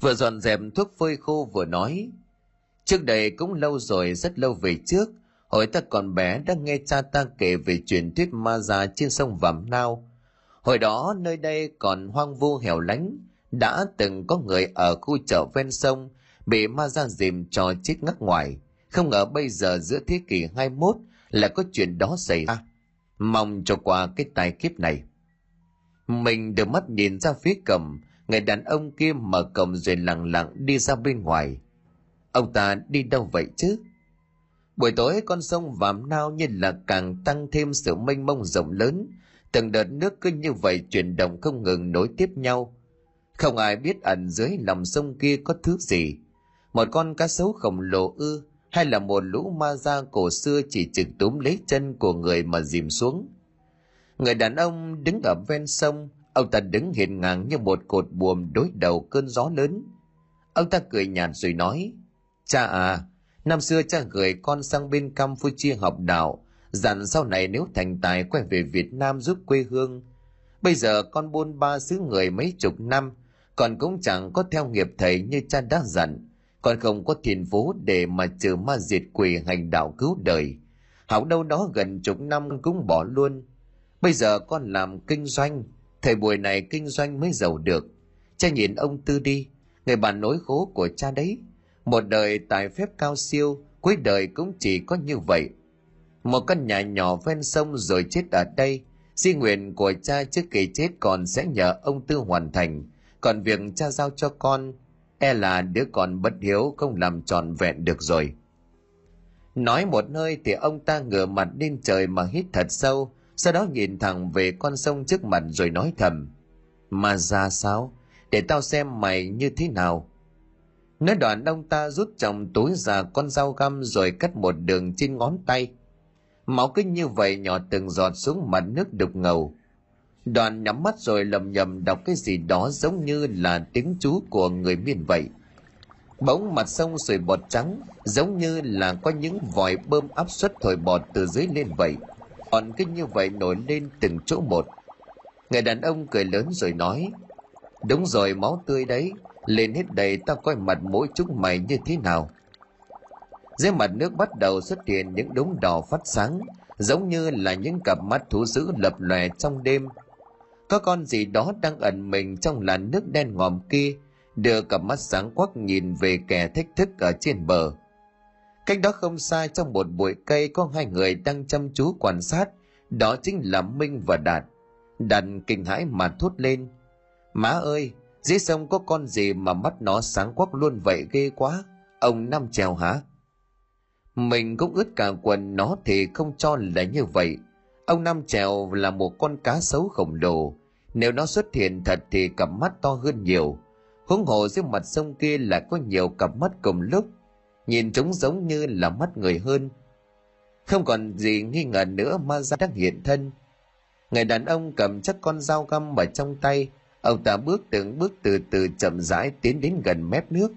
Vừa dọn dẹp thuốc phơi khô vừa nói, trước đây cũng lâu rồi rất lâu về trước, hồi ta còn bé đã nghe cha ta kể về truyền thuyết ma già trên sông Vàm Nao. Hồi đó nơi đây còn hoang vu hẻo lánh, đã từng có người ở khu chợ ven sông bị ma ra dìm cho chết ngất ngoài. Không ngờ bây giờ giữa thế kỷ 21 là có chuyện đó xảy ra. Mong cho qua cái tai kiếp này. Mình đưa mắt nhìn ra phía cầm, người đàn ông kia mở cổng rồi lặng lặng đi ra bên ngoài. Ông ta đi đâu vậy chứ? Buổi tối con sông vàm nao như là càng tăng thêm sự mênh mông rộng lớn, từng đợt nước cứ như vậy chuyển động không ngừng nối tiếp nhau. Không ai biết ẩn dưới lòng sông kia có thứ gì. Một con cá sấu khổng lồ ư, hay là một lũ ma da cổ xưa chỉ trực túm lấy chân của người mà dìm xuống Người đàn ông đứng ở ven sông, ông ta đứng hiền ngang như một cột buồm đối đầu cơn gió lớn. Ông ta cười nhạt rồi nói, cha à, Năm xưa cha gửi con sang bên Campuchia học đạo, dặn sau này nếu thành tài quay về Việt Nam giúp quê hương. Bây giờ con buôn ba xứ người mấy chục năm, còn cũng chẳng có theo nghiệp thầy như cha đã dặn, còn không có thiền phú để mà trừ ma diệt quỷ hành đạo cứu đời. Học đâu đó gần chục năm cũng bỏ luôn. Bây giờ con làm kinh doanh, thời buổi này kinh doanh mới giàu được. Cha nhìn ông Tư đi, người bạn nối khố của cha đấy. Một đời tài phép cao siêu, cuối đời cũng chỉ có như vậy. Một căn nhà nhỏ ven sông rồi chết ở đây. Di nguyện của cha trước khi chết còn sẽ nhờ ông Tư hoàn thành. Còn việc cha giao cho con, e là đứa con bất hiếu không làm tròn vẹn được rồi. Nói một nơi thì ông ta ngửa mặt lên trời mà hít thật sâu, sau đó nhìn thẳng về con sông trước mặt rồi nói thầm. Mà ra sao? Để tao xem mày như thế nào. Nói đoạn ông ta rút trong túi ra con dao găm rồi cắt một đường trên ngón tay. Máu kinh như vậy nhỏ từng giọt xuống mặt nước đục ngầu. Đoàn nhắm mắt rồi lầm nhầm đọc cái gì đó giống như là tiếng chú của người miền vậy. Bỗng mặt sông sủi bọt trắng, giống như là có những vòi bơm áp suất thổi bọt từ dưới lên vậy. Còn kinh như vậy nổi lên từng chỗ một. Người đàn ông cười lớn rồi nói, Đúng rồi máu tươi đấy, lên hết đầy tao coi mặt mỗi chúng mày như thế nào. Dưới mặt nước bắt đầu xuất hiện những đống đỏ phát sáng, giống như là những cặp mắt thú dữ lập lòe trong đêm. Có con gì đó đang ẩn mình trong làn nước đen ngòm kia, đưa cặp mắt sáng quắc nhìn về kẻ thách thức ở trên bờ. Cách đó không xa trong một bụi cây có hai người đang chăm chú quan sát, đó chính là Minh và Đạt. Đạt kinh hãi mà thốt lên. Má ơi, dưới sông có con gì mà mắt nó sáng quắc luôn vậy ghê quá, ông Năm trèo hả? Mình cũng ướt cả quần nó thì không cho là như vậy. Ông Năm trèo là một con cá sấu khổng lồ. Nếu nó xuất hiện thật thì cặp mắt to hơn nhiều. Huống hồ dưới mặt sông kia là có nhiều cặp mắt cùng lúc nhìn chúng giống như là mắt người hơn không còn gì nghi ngờ nữa ma ra đang hiện thân người đàn ông cầm chắc con dao găm ở trong tay ông ta bước từng bước từ từ chậm rãi tiến đến gần mép nước.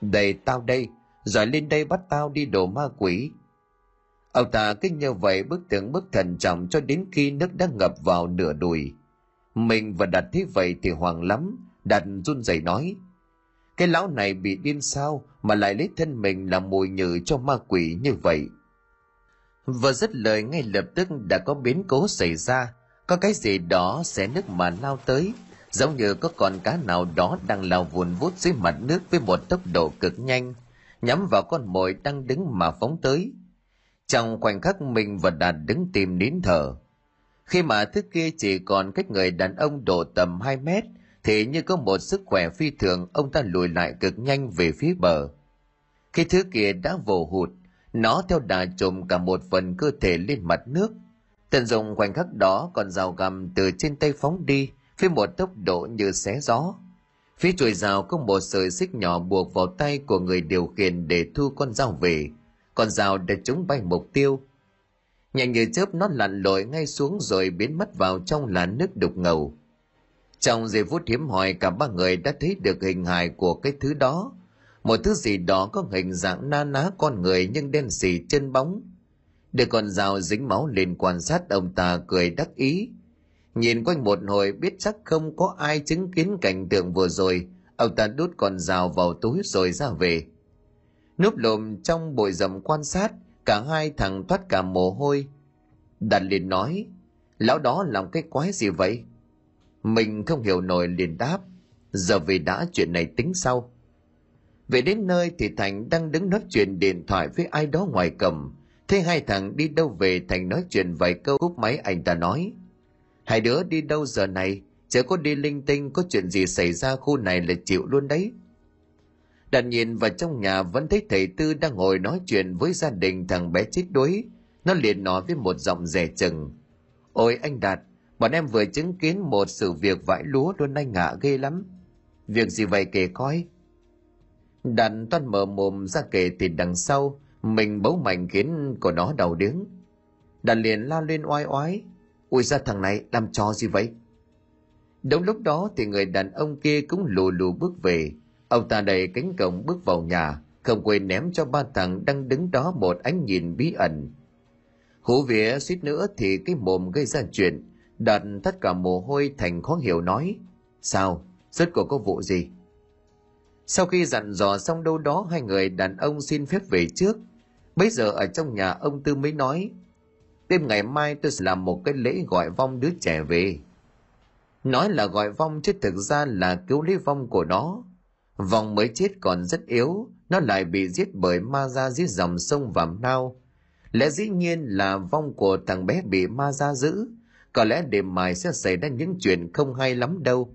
Đây tao đây. Rồi lên đây bắt tao đi đồ ma quỷ. Ông ta cứ như vậy bước từng bước thận trọng cho đến khi nước đã ngập vào nửa đùi. Mình và đặt thế vậy thì hoàng lắm. Đặt run rẩy nói cái lão này bị điên sao mà lại lấy thân mình làm mồi nhử cho ma quỷ như vậy. Vừa dứt lời ngay lập tức đã có biến cố xảy ra, có cái gì đó sẽ nước mà lao tới, giống như có con cá nào đó đang lao vùn vút dưới mặt nước với một tốc độ cực nhanh, nhắm vào con mồi đang đứng mà phóng tới. Trong khoảnh khắc mình và Đạt đứng tìm nín thở. Khi mà thứ kia chỉ còn cách người đàn ông độ tầm 2 mét, thì như có một sức khỏe phi thường ông ta lùi lại cực nhanh về phía bờ khi thứ kia đã vồ hụt nó theo đà trùm cả một phần cơ thể lên mặt nước tận dụng khoảnh khắc đó còn rào gầm từ trên tay phóng đi với một tốc độ như xé gió phía chuỗi rào có một sợi xích nhỏ buộc vào tay của người điều khiển để thu con dao về con dao đã trúng bay mục tiêu nhanh như chớp, nó lặn lội ngay xuống rồi biến mất vào trong làn nước đục ngầu trong giây phút hiếm hoi, cả ba người đã thấy được hình hài của cái thứ đó. Một thứ gì đó có hình dạng na ná con người nhưng đen xì chân bóng. Để con dao dính máu lên quan sát, ông ta cười đắc ý. Nhìn quanh một hồi biết chắc không có ai chứng kiến cảnh tượng vừa rồi, ông ta đút con rào vào túi rồi ra về. Núp lùm trong bụi rậm quan sát, cả hai thằng thoát cả mồ hôi. Đạt liền nói, lão đó làm cái quái gì vậy? Mình không hiểu nổi liền đáp. Giờ vì đã chuyện này tính sau. Về đến nơi thì Thành đang đứng nói chuyện điện thoại với ai đó ngoài cầm. Thế hai thằng đi đâu về Thành nói chuyện vài câu cúp máy anh ta nói. Hai đứa đi đâu giờ này, chớ có đi linh tinh có chuyện gì xảy ra khu này là chịu luôn đấy. Đạt nhìn vào trong nhà vẫn thấy thầy Tư đang ngồi nói chuyện với gia đình thằng bé chết đuối. Nó liền nói với một giọng rẻ chừng. Ôi anh Đạt, Bọn em vừa chứng kiến một sự việc vãi lúa luôn anh ngạ ghê lắm. Việc gì vậy kể coi? Đàn toan mở mồm ra kể thì đằng sau, mình bấu mạnh khiến của nó đầu điếng. Đàn liền la lên oai oái. Ui ra thằng này, làm trò gì vậy? Đúng lúc đó thì người đàn ông kia cũng lù lù bước về. Ông ta đẩy cánh cổng bước vào nhà. không quên ném cho ba thằng đang đứng đó một ánh nhìn bí ẩn hú vía suýt nữa thì cái mồm gây ra chuyện đặt tất cả mồ hôi thành khó hiểu nói, sao rốt cuộc có vụ gì sau khi dặn dò xong đâu đó, hai người đàn ông xin phép về trước bây giờ ở trong nhà, ông tư mới nói đêm ngày mai tôi sẽ làm một cái lễ gọi vong đứa trẻ về. Nói là gọi vong chứ thực ra là cứu lấy vong của nó. Vong mới chết còn rất yếu, nó lại bị giết bởi ma ra dưới dòng sông vàm nao. Lẽ dĩ nhiên là vong của thằng bé bị ma ra giữ. Có lẽ đêm mai sẽ xảy ra những chuyện không hay lắm đâu.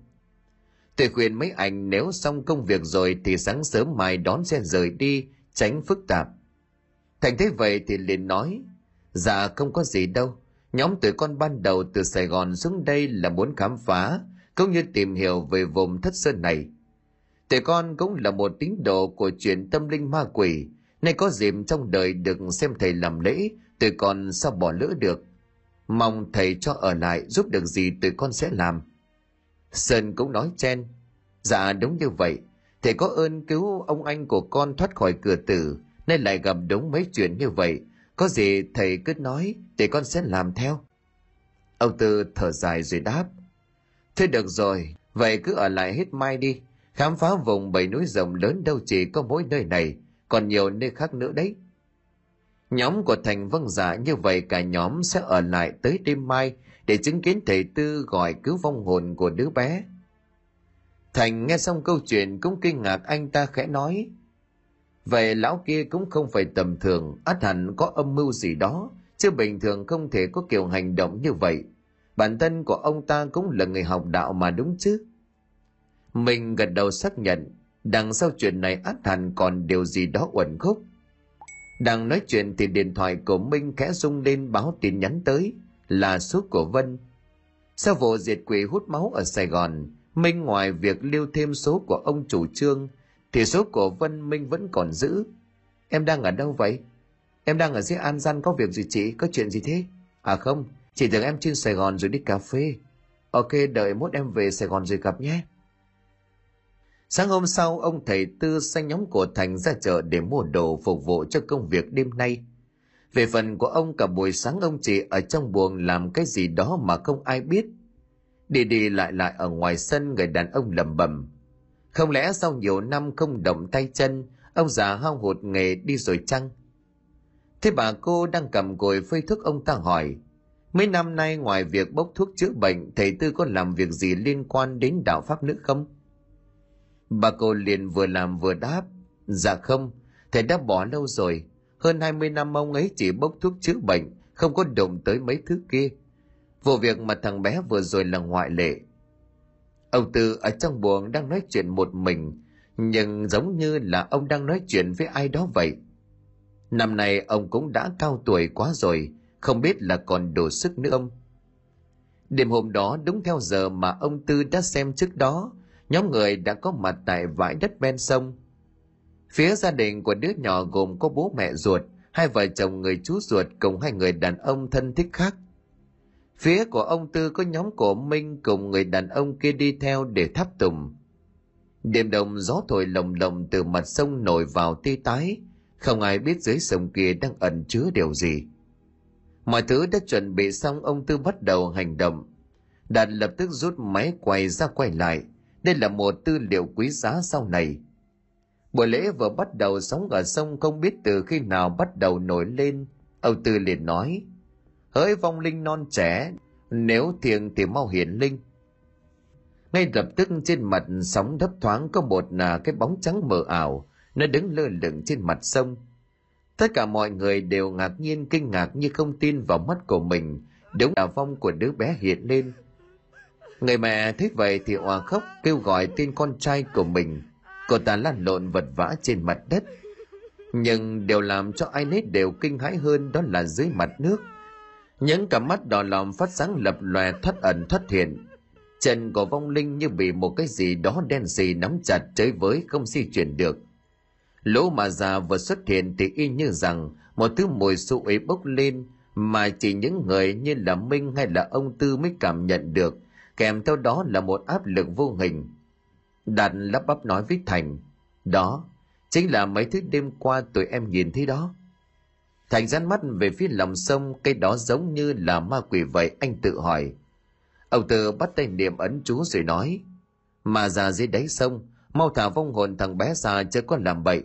Tôi khuyên mấy anh nếu xong công việc rồi thì sáng sớm mai đón xe rời đi, tránh phức tạp. Thành thế vậy thì liền nói dạ không có gì đâu. Nhóm tụi con ban đầu từ sài gòn xuống đây là muốn khám phá, cũng như tìm hiểu về vùng thất sơn này. Tụi con cũng là một tín đồ của chuyện tâm linh ma quỷ nay có dịp trong đời được xem thầy làm lễ, tụi con sao bỏ lỡ được. Mong thầy cho ở lại giúp được gì tụi con sẽ làm. Sơn cũng nói chen dạ đúng như vậy. Thầy có ơn cứu ông anh của con thoát khỏi cửa tử, nên lại gặp đúng mấy chuyện như vậy có gì thầy cứ nói để con sẽ làm theo. Ông tư thở dài rồi đáp. Thế được rồi, vậy cứ ở lại hết mai đi. Khám phá vùng bảy núi rộng lớn đâu chỉ có mỗi nơi này, còn nhiều nơi khác nữa đấy. Nhóm của thành vâng dạ như vậy cả nhóm sẽ ở lại tới đêm mai để chứng kiến thầy tư gọi cứu vong hồn của đứa bé. Thành nghe xong câu chuyện cũng kinh ngạc anh ta khẽ nói vậy lão kia cũng không phải tầm thường át hẳn có âm mưu gì đó, chứ bình thường không thể có kiểu hành động như vậy. Bản thân của ông ta cũng là người học đạo mà đúng chứ? Mình gật đầu xác nhận, đằng sau chuyện này át hẳn còn điều gì đó uẩn khúc. Đang nói chuyện thì điện thoại của minh khẽ rung lên báo tin nhắn tới, là số của vân. Sau vụ diệt quỷ hút máu ở sài gòn, minh ngoài việc lưu thêm số của ông chủ trương thì số của vân minh vẫn còn giữ em đang ở đâu vậy em đang ở dưới an giang có việc gì chị có chuyện gì thế à không chỉ tưởng em trên sài gòn rồi đi cà phê ok đợi mốt em về sài gòn rồi gặp nhé Sáng hôm sau, ông thầy Tư xanh nhóm của Thành ra chợ để mua đồ phục vụ cho công việc đêm nay. Về phần của ông cả buổi sáng ông chỉ ở trong buồng làm cái gì đó mà không ai biết. Đi đi lại lại ở ngoài sân người đàn ông lầm bầm. Không lẽ sau nhiều năm không động tay chân, ông già hao hụt nghề đi rồi chăng? Thế bà cô đang cầm cùi phơi thuốc ông ta hỏi. Mấy năm nay ngoài việc bốc thuốc chữa bệnh, thầy Tư có làm việc gì liên quan đến đạo Pháp nữa không? Bà cô liền vừa làm vừa đáp. Dạ không, thầy đã bỏ lâu rồi. Hơn 20 năm ông ấy chỉ bốc thuốc chữa bệnh, không có đụng tới mấy thứ kia. Vụ việc mà thằng bé vừa rồi là ngoại lệ. Ông Tư ở trong buồng đang nói chuyện một mình, nhưng giống như là ông đang nói chuyện với ai đó vậy. Năm nay ông cũng đã cao tuổi quá rồi, không biết là còn đủ sức nữa ông. Đêm hôm đó đúng theo giờ mà ông Tư đã xem trước đó, nhóm người đã có mặt tại vãi đất ven sông. Phía gia đình của đứa nhỏ gồm có bố mẹ ruột, hai vợ chồng người chú ruột cùng hai người đàn ông thân thích khác. Phía của ông Tư có nhóm của Minh cùng người đàn ông kia đi theo để thắp tùng. Đêm đông gió thổi lồng lồng từ mặt sông nổi vào tê tái, không ai biết dưới sông kia đang ẩn chứa điều gì. Mọi thứ đã chuẩn bị xong ông Tư bắt đầu hành động. Đạt lập tức rút máy quay ra quay lại – đây là một tư liệu quý giá sau này. Buổi lễ vừa bắt đầu sóng ở sông không biết từ khi nào bắt đầu nổi lên. ông Tư liền nói, hỡi vong linh non trẻ, nếu thiêng thì mau hiển linh. Ngay lập tức trên mặt sóng thấp thoáng có một là cái bóng trắng mờ ảo, nó đứng lơ lửng trên mặt sông. Tất cả mọi người đều ngạc nhiên kinh ngạc như không tin vào mắt của mình, đúng là vong của đứa bé hiện lên – Người mẹ thấy vậy thì òa khóc kêu gọi tên con trai của mình. Cô ta lăn lộn vật vã trên mặt đất. Nhưng điều làm cho ai nấy đều kinh hãi hơn đó là dưới mặt nước. Những cặp mắt đỏ lòm phát sáng lập lòe thoát ẩn thoát hiện. Chân của vong linh như bị một cái gì đó đen xì nắm chặt chơi với không di chuyển được. Lỗ mà già vừa xuất hiện thì y như rằng một thứ mùi xú ấy bốc lên mà chỉ những người như là Minh hay là ông Tư mới cảm nhận được kèm theo đó là một áp lực vô hình. Đạt lắp bắp nói với Thành, đó, chính là mấy thứ đêm qua tụi em nhìn thấy đó thành dán mắt về phía lòng sông cây đó giống như là ma quỷ vậy, anh tự hỏi. Ông tư bắt tay niệm ấn chú rồi nói, mà già dưới đáy sông, mau thả vong hồn thằng bé già chưa có làm bậy.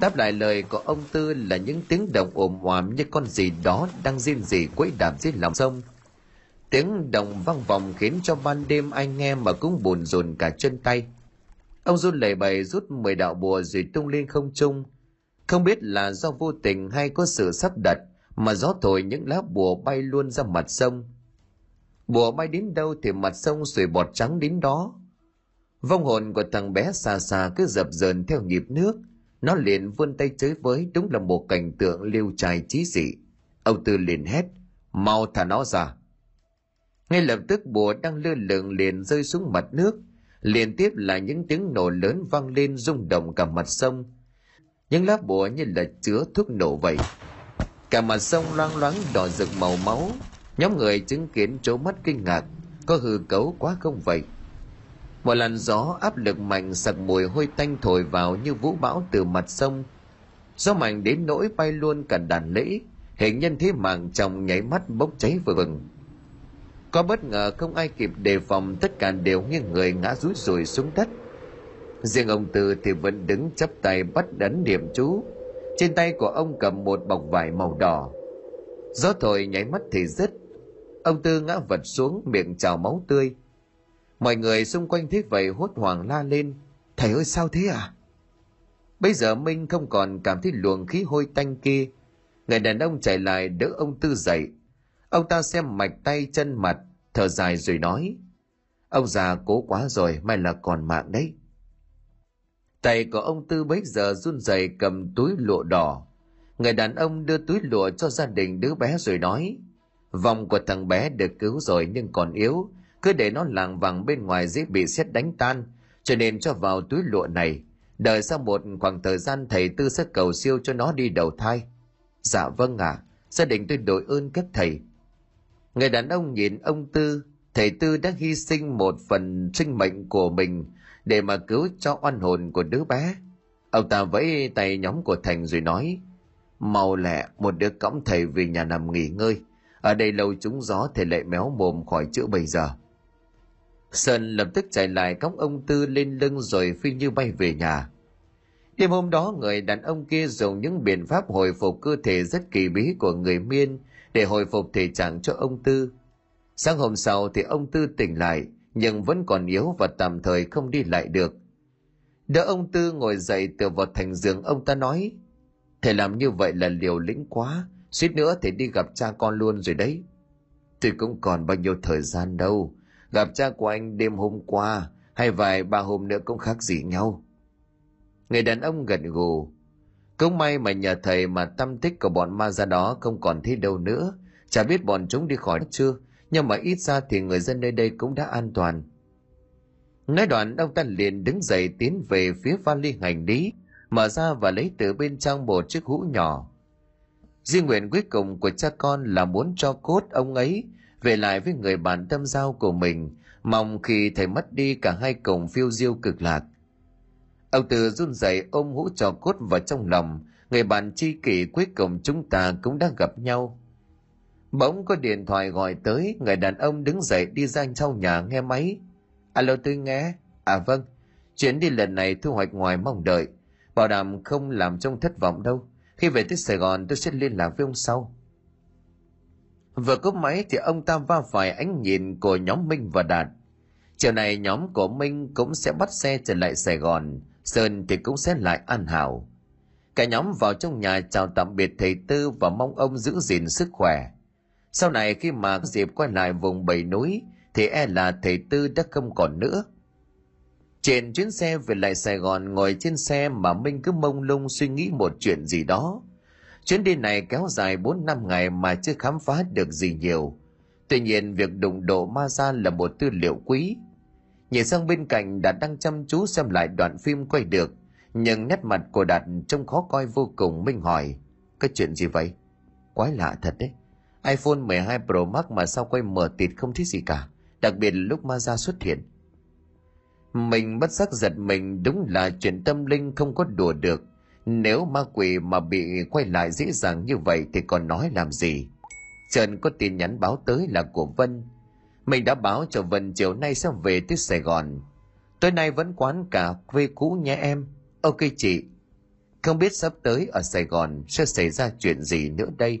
Đáp lại lời của ông tư là những tiếng động ồm oàm như con gì đó đang riêng gì quấy đạp dưới lòng sông. Tiếng động vang vọng khiến cho ban đêm anh nghe mà cũng buồn rồn cả chân tay. Ông run lẩy bẩy rút mười đạo bùa rồi tung lên không trung không biết là do vô tình hay có sự sắp đặt mà gió thổi những lá bùa bay luôn ra mặt sông. Bùa bay đến đâu thì mặt sông sủi bọt trắng đến đó. Vong hồn của thằng bé xa xa cứ dập dờn theo nhịp nước. Nó liền vươn tay chơi với, đúng là một cảnh tượng liêu trai trí dị. Ông tư liền hét, mau thả nó ra. Ngay lập tức bùa đang lơ lửng liền rơi xuống mặt nước. Liên tiếp là những tiếng nổ lớn vang lên rung động cả mặt sông những lá bùa như là chứa thuốc nổ vậy. Cả mặt sông loang loáng đỏ rực màu máu. Nhóm người chứng kiến trố mắt kinh ngạc. Có hư cấu quá không vậy? Một làn gió áp lực mạnh sặc mùi hôi tanh thổi vào như vũ bão từ mặt sông. Gió mạnh đến nỗi bay luôn cả đàn lễ. Hình nhân thế mạng trong nháy mắt bốc cháy vừa vừng. Có bất ngờ không ai kịp đề phòng tất cả đều nghiêng người ngã rúi rùi xuống đất riêng ông tư thì vẫn đứng chắp tay bắt đấn niệm chú. Trên tay của ông cầm một bọc vải màu đỏ. Gió thổi nháy mắt thì dứt. Ông tư ngã vật xuống, miệng trào máu tươi. Mọi người xung quanh thấy vậy hốt hoảng la lên. Thầy ơi, sao thế à bây giờ minh không còn cảm thấy luồng khí hôi tanh kia. Người đàn ông chạy lại đỡ ông tư dậy. Ông ta xem mạch tay chân mặt, thở dài rồi nói. Ông già cố quá rồi, may là còn mạng đấy tay của ông tư bấy giờ run rẩy cầm túi lụa đỏ. Người đàn ông đưa túi lụa cho gia đình đứa bé rồi nói vòng của thằng bé được cứu rồi nhưng còn yếu cứ để nó làng vàng bên ngoài dễ bị xét đánh tan cho nên cho vào túi lụa này. Đợi sau một khoảng thời gian thầy tư sẽ cầu siêu cho nó đi đầu thai. Dạ vâng ạ à, gia đình tôi đội ơn các thầy. Người đàn ông nhìn ông tư thầy tư đã hy sinh một phần sinh mệnh của mình để mà cứu cho oan hồn của đứa bé. Ông ta vẫy tay nhóm của thành rồi nói, mau lẹ, một đứa cõng thầy về nhà nằm nghỉ ngơi. Ở đây lâu trúng gió thầy lại méo mồm khỏi chữa bây giờ. Sơn lập tức chạy lại cõng ông tư lên lưng rồi phi như bay về nhà. Đêm hôm đó, người đàn ông kia dùng những biện pháp hồi phục cơ thể rất kỳ bí của người miên để hồi phục thể trạng cho ông tư. Sáng hôm sau thì ông tư tỉnh lại nhưng vẫn còn yếu và tạm thời không đi lại được. Đỡ ông tư ngồi dậy tựa vào thành giường, ông ta nói, thầy làm như vậy là liều lĩnh quá, suýt nữa thầy đi gặp cha con luôn rồi đấy. Tôi cũng còn bao nhiêu thời gian đâu, gặp cha của anh đêm hôm qua, hay vài ba hôm nữa cũng khác gì nhau. Người đàn ông gật gù, cũng may mà nhờ thầy mà tâm tích của bọn ma ra đó không còn thấy đâu nữa. Chả biết bọn chúng đi khỏi chưa? Nhưng mà ít ra thì người dân nơi đây cũng đã an toàn. Nói đoạn ông ta liền đứng dậy tiến về phía vali hành lý, mở ra và lấy từ bên trong một chiếc hũ nhỏ. Di nguyện cuối cùng của cha con là muốn cho cốt ông ấy về lại với người bạn tâm giao của mình, mong khi thầy mất đi cả hai cùng phiêu diêu cực lạc. Ông từ run rẩy ôm hũ trò cốt vào trong lòng, người bạn tri kỷ cuối cùng chúng ta cũng đã gặp nhau. Bỗng có điện thoại gọi tới, người đàn ông đứng dậy đi ra sau nhà nghe máy. Alo tôi nghe. À vâng, chuyến đi lần này thu hoạch ngoài mong đợi. Bảo đảm không làm trông thất vọng đâu. Khi về tới Sài Gòn tôi sẽ liên lạc với ông sau. Vừa cúp máy thì ông ta va phải ánh nhìn của nhóm Minh và Đạt. Chiều này nhóm của Minh cũng sẽ bắt xe trở lại Sài Gòn, Sơn thì cũng sẽ lại An Hảo. Cả nhóm vào trong nhà chào tạm biệt thầy Tư và mong ông giữ gìn sức khỏe. Sau này khi mà diệp quay lại vùng bảy núi thì e là thầy Tư đã không còn nữa. Trên chuyến xe về lại Sài Gòn ngồi trên xe mà Minh cứ mông lung suy nghĩ một chuyện gì đó. Chuyến đi này kéo dài 4 năm ngày mà chưa khám phá được gì nhiều. Tuy nhiên việc đụng độ ma ra là một tư liệu quý. Nhìn sang bên cạnh đã đang chăm chú xem lại đoạn phim quay được, nhưng nét mặt của Đạt trông khó coi vô cùng Minh hỏi, cái chuyện gì vậy? Quái lạ thật đấy iPhone 12 Pro Max mà sao quay mở tịt không thấy gì cả, đặc biệt lúc ma ra xuất hiện. mình bất giác giật mình đúng là chuyện tâm linh không có đùa được. Nếu ma quỷ mà bị quay lại dễ dàng như vậy thì còn nói làm gì? Trần có tin nhắn báo tới là của vân. Mình đã báo cho vân chiều nay sẽ về tới sài gòn. Tối nay vẫn quán cà phê cũ nhé em. Ok chị. Không biết sắp tới ở sài gòn sẽ xảy ra chuyện gì nữa đây?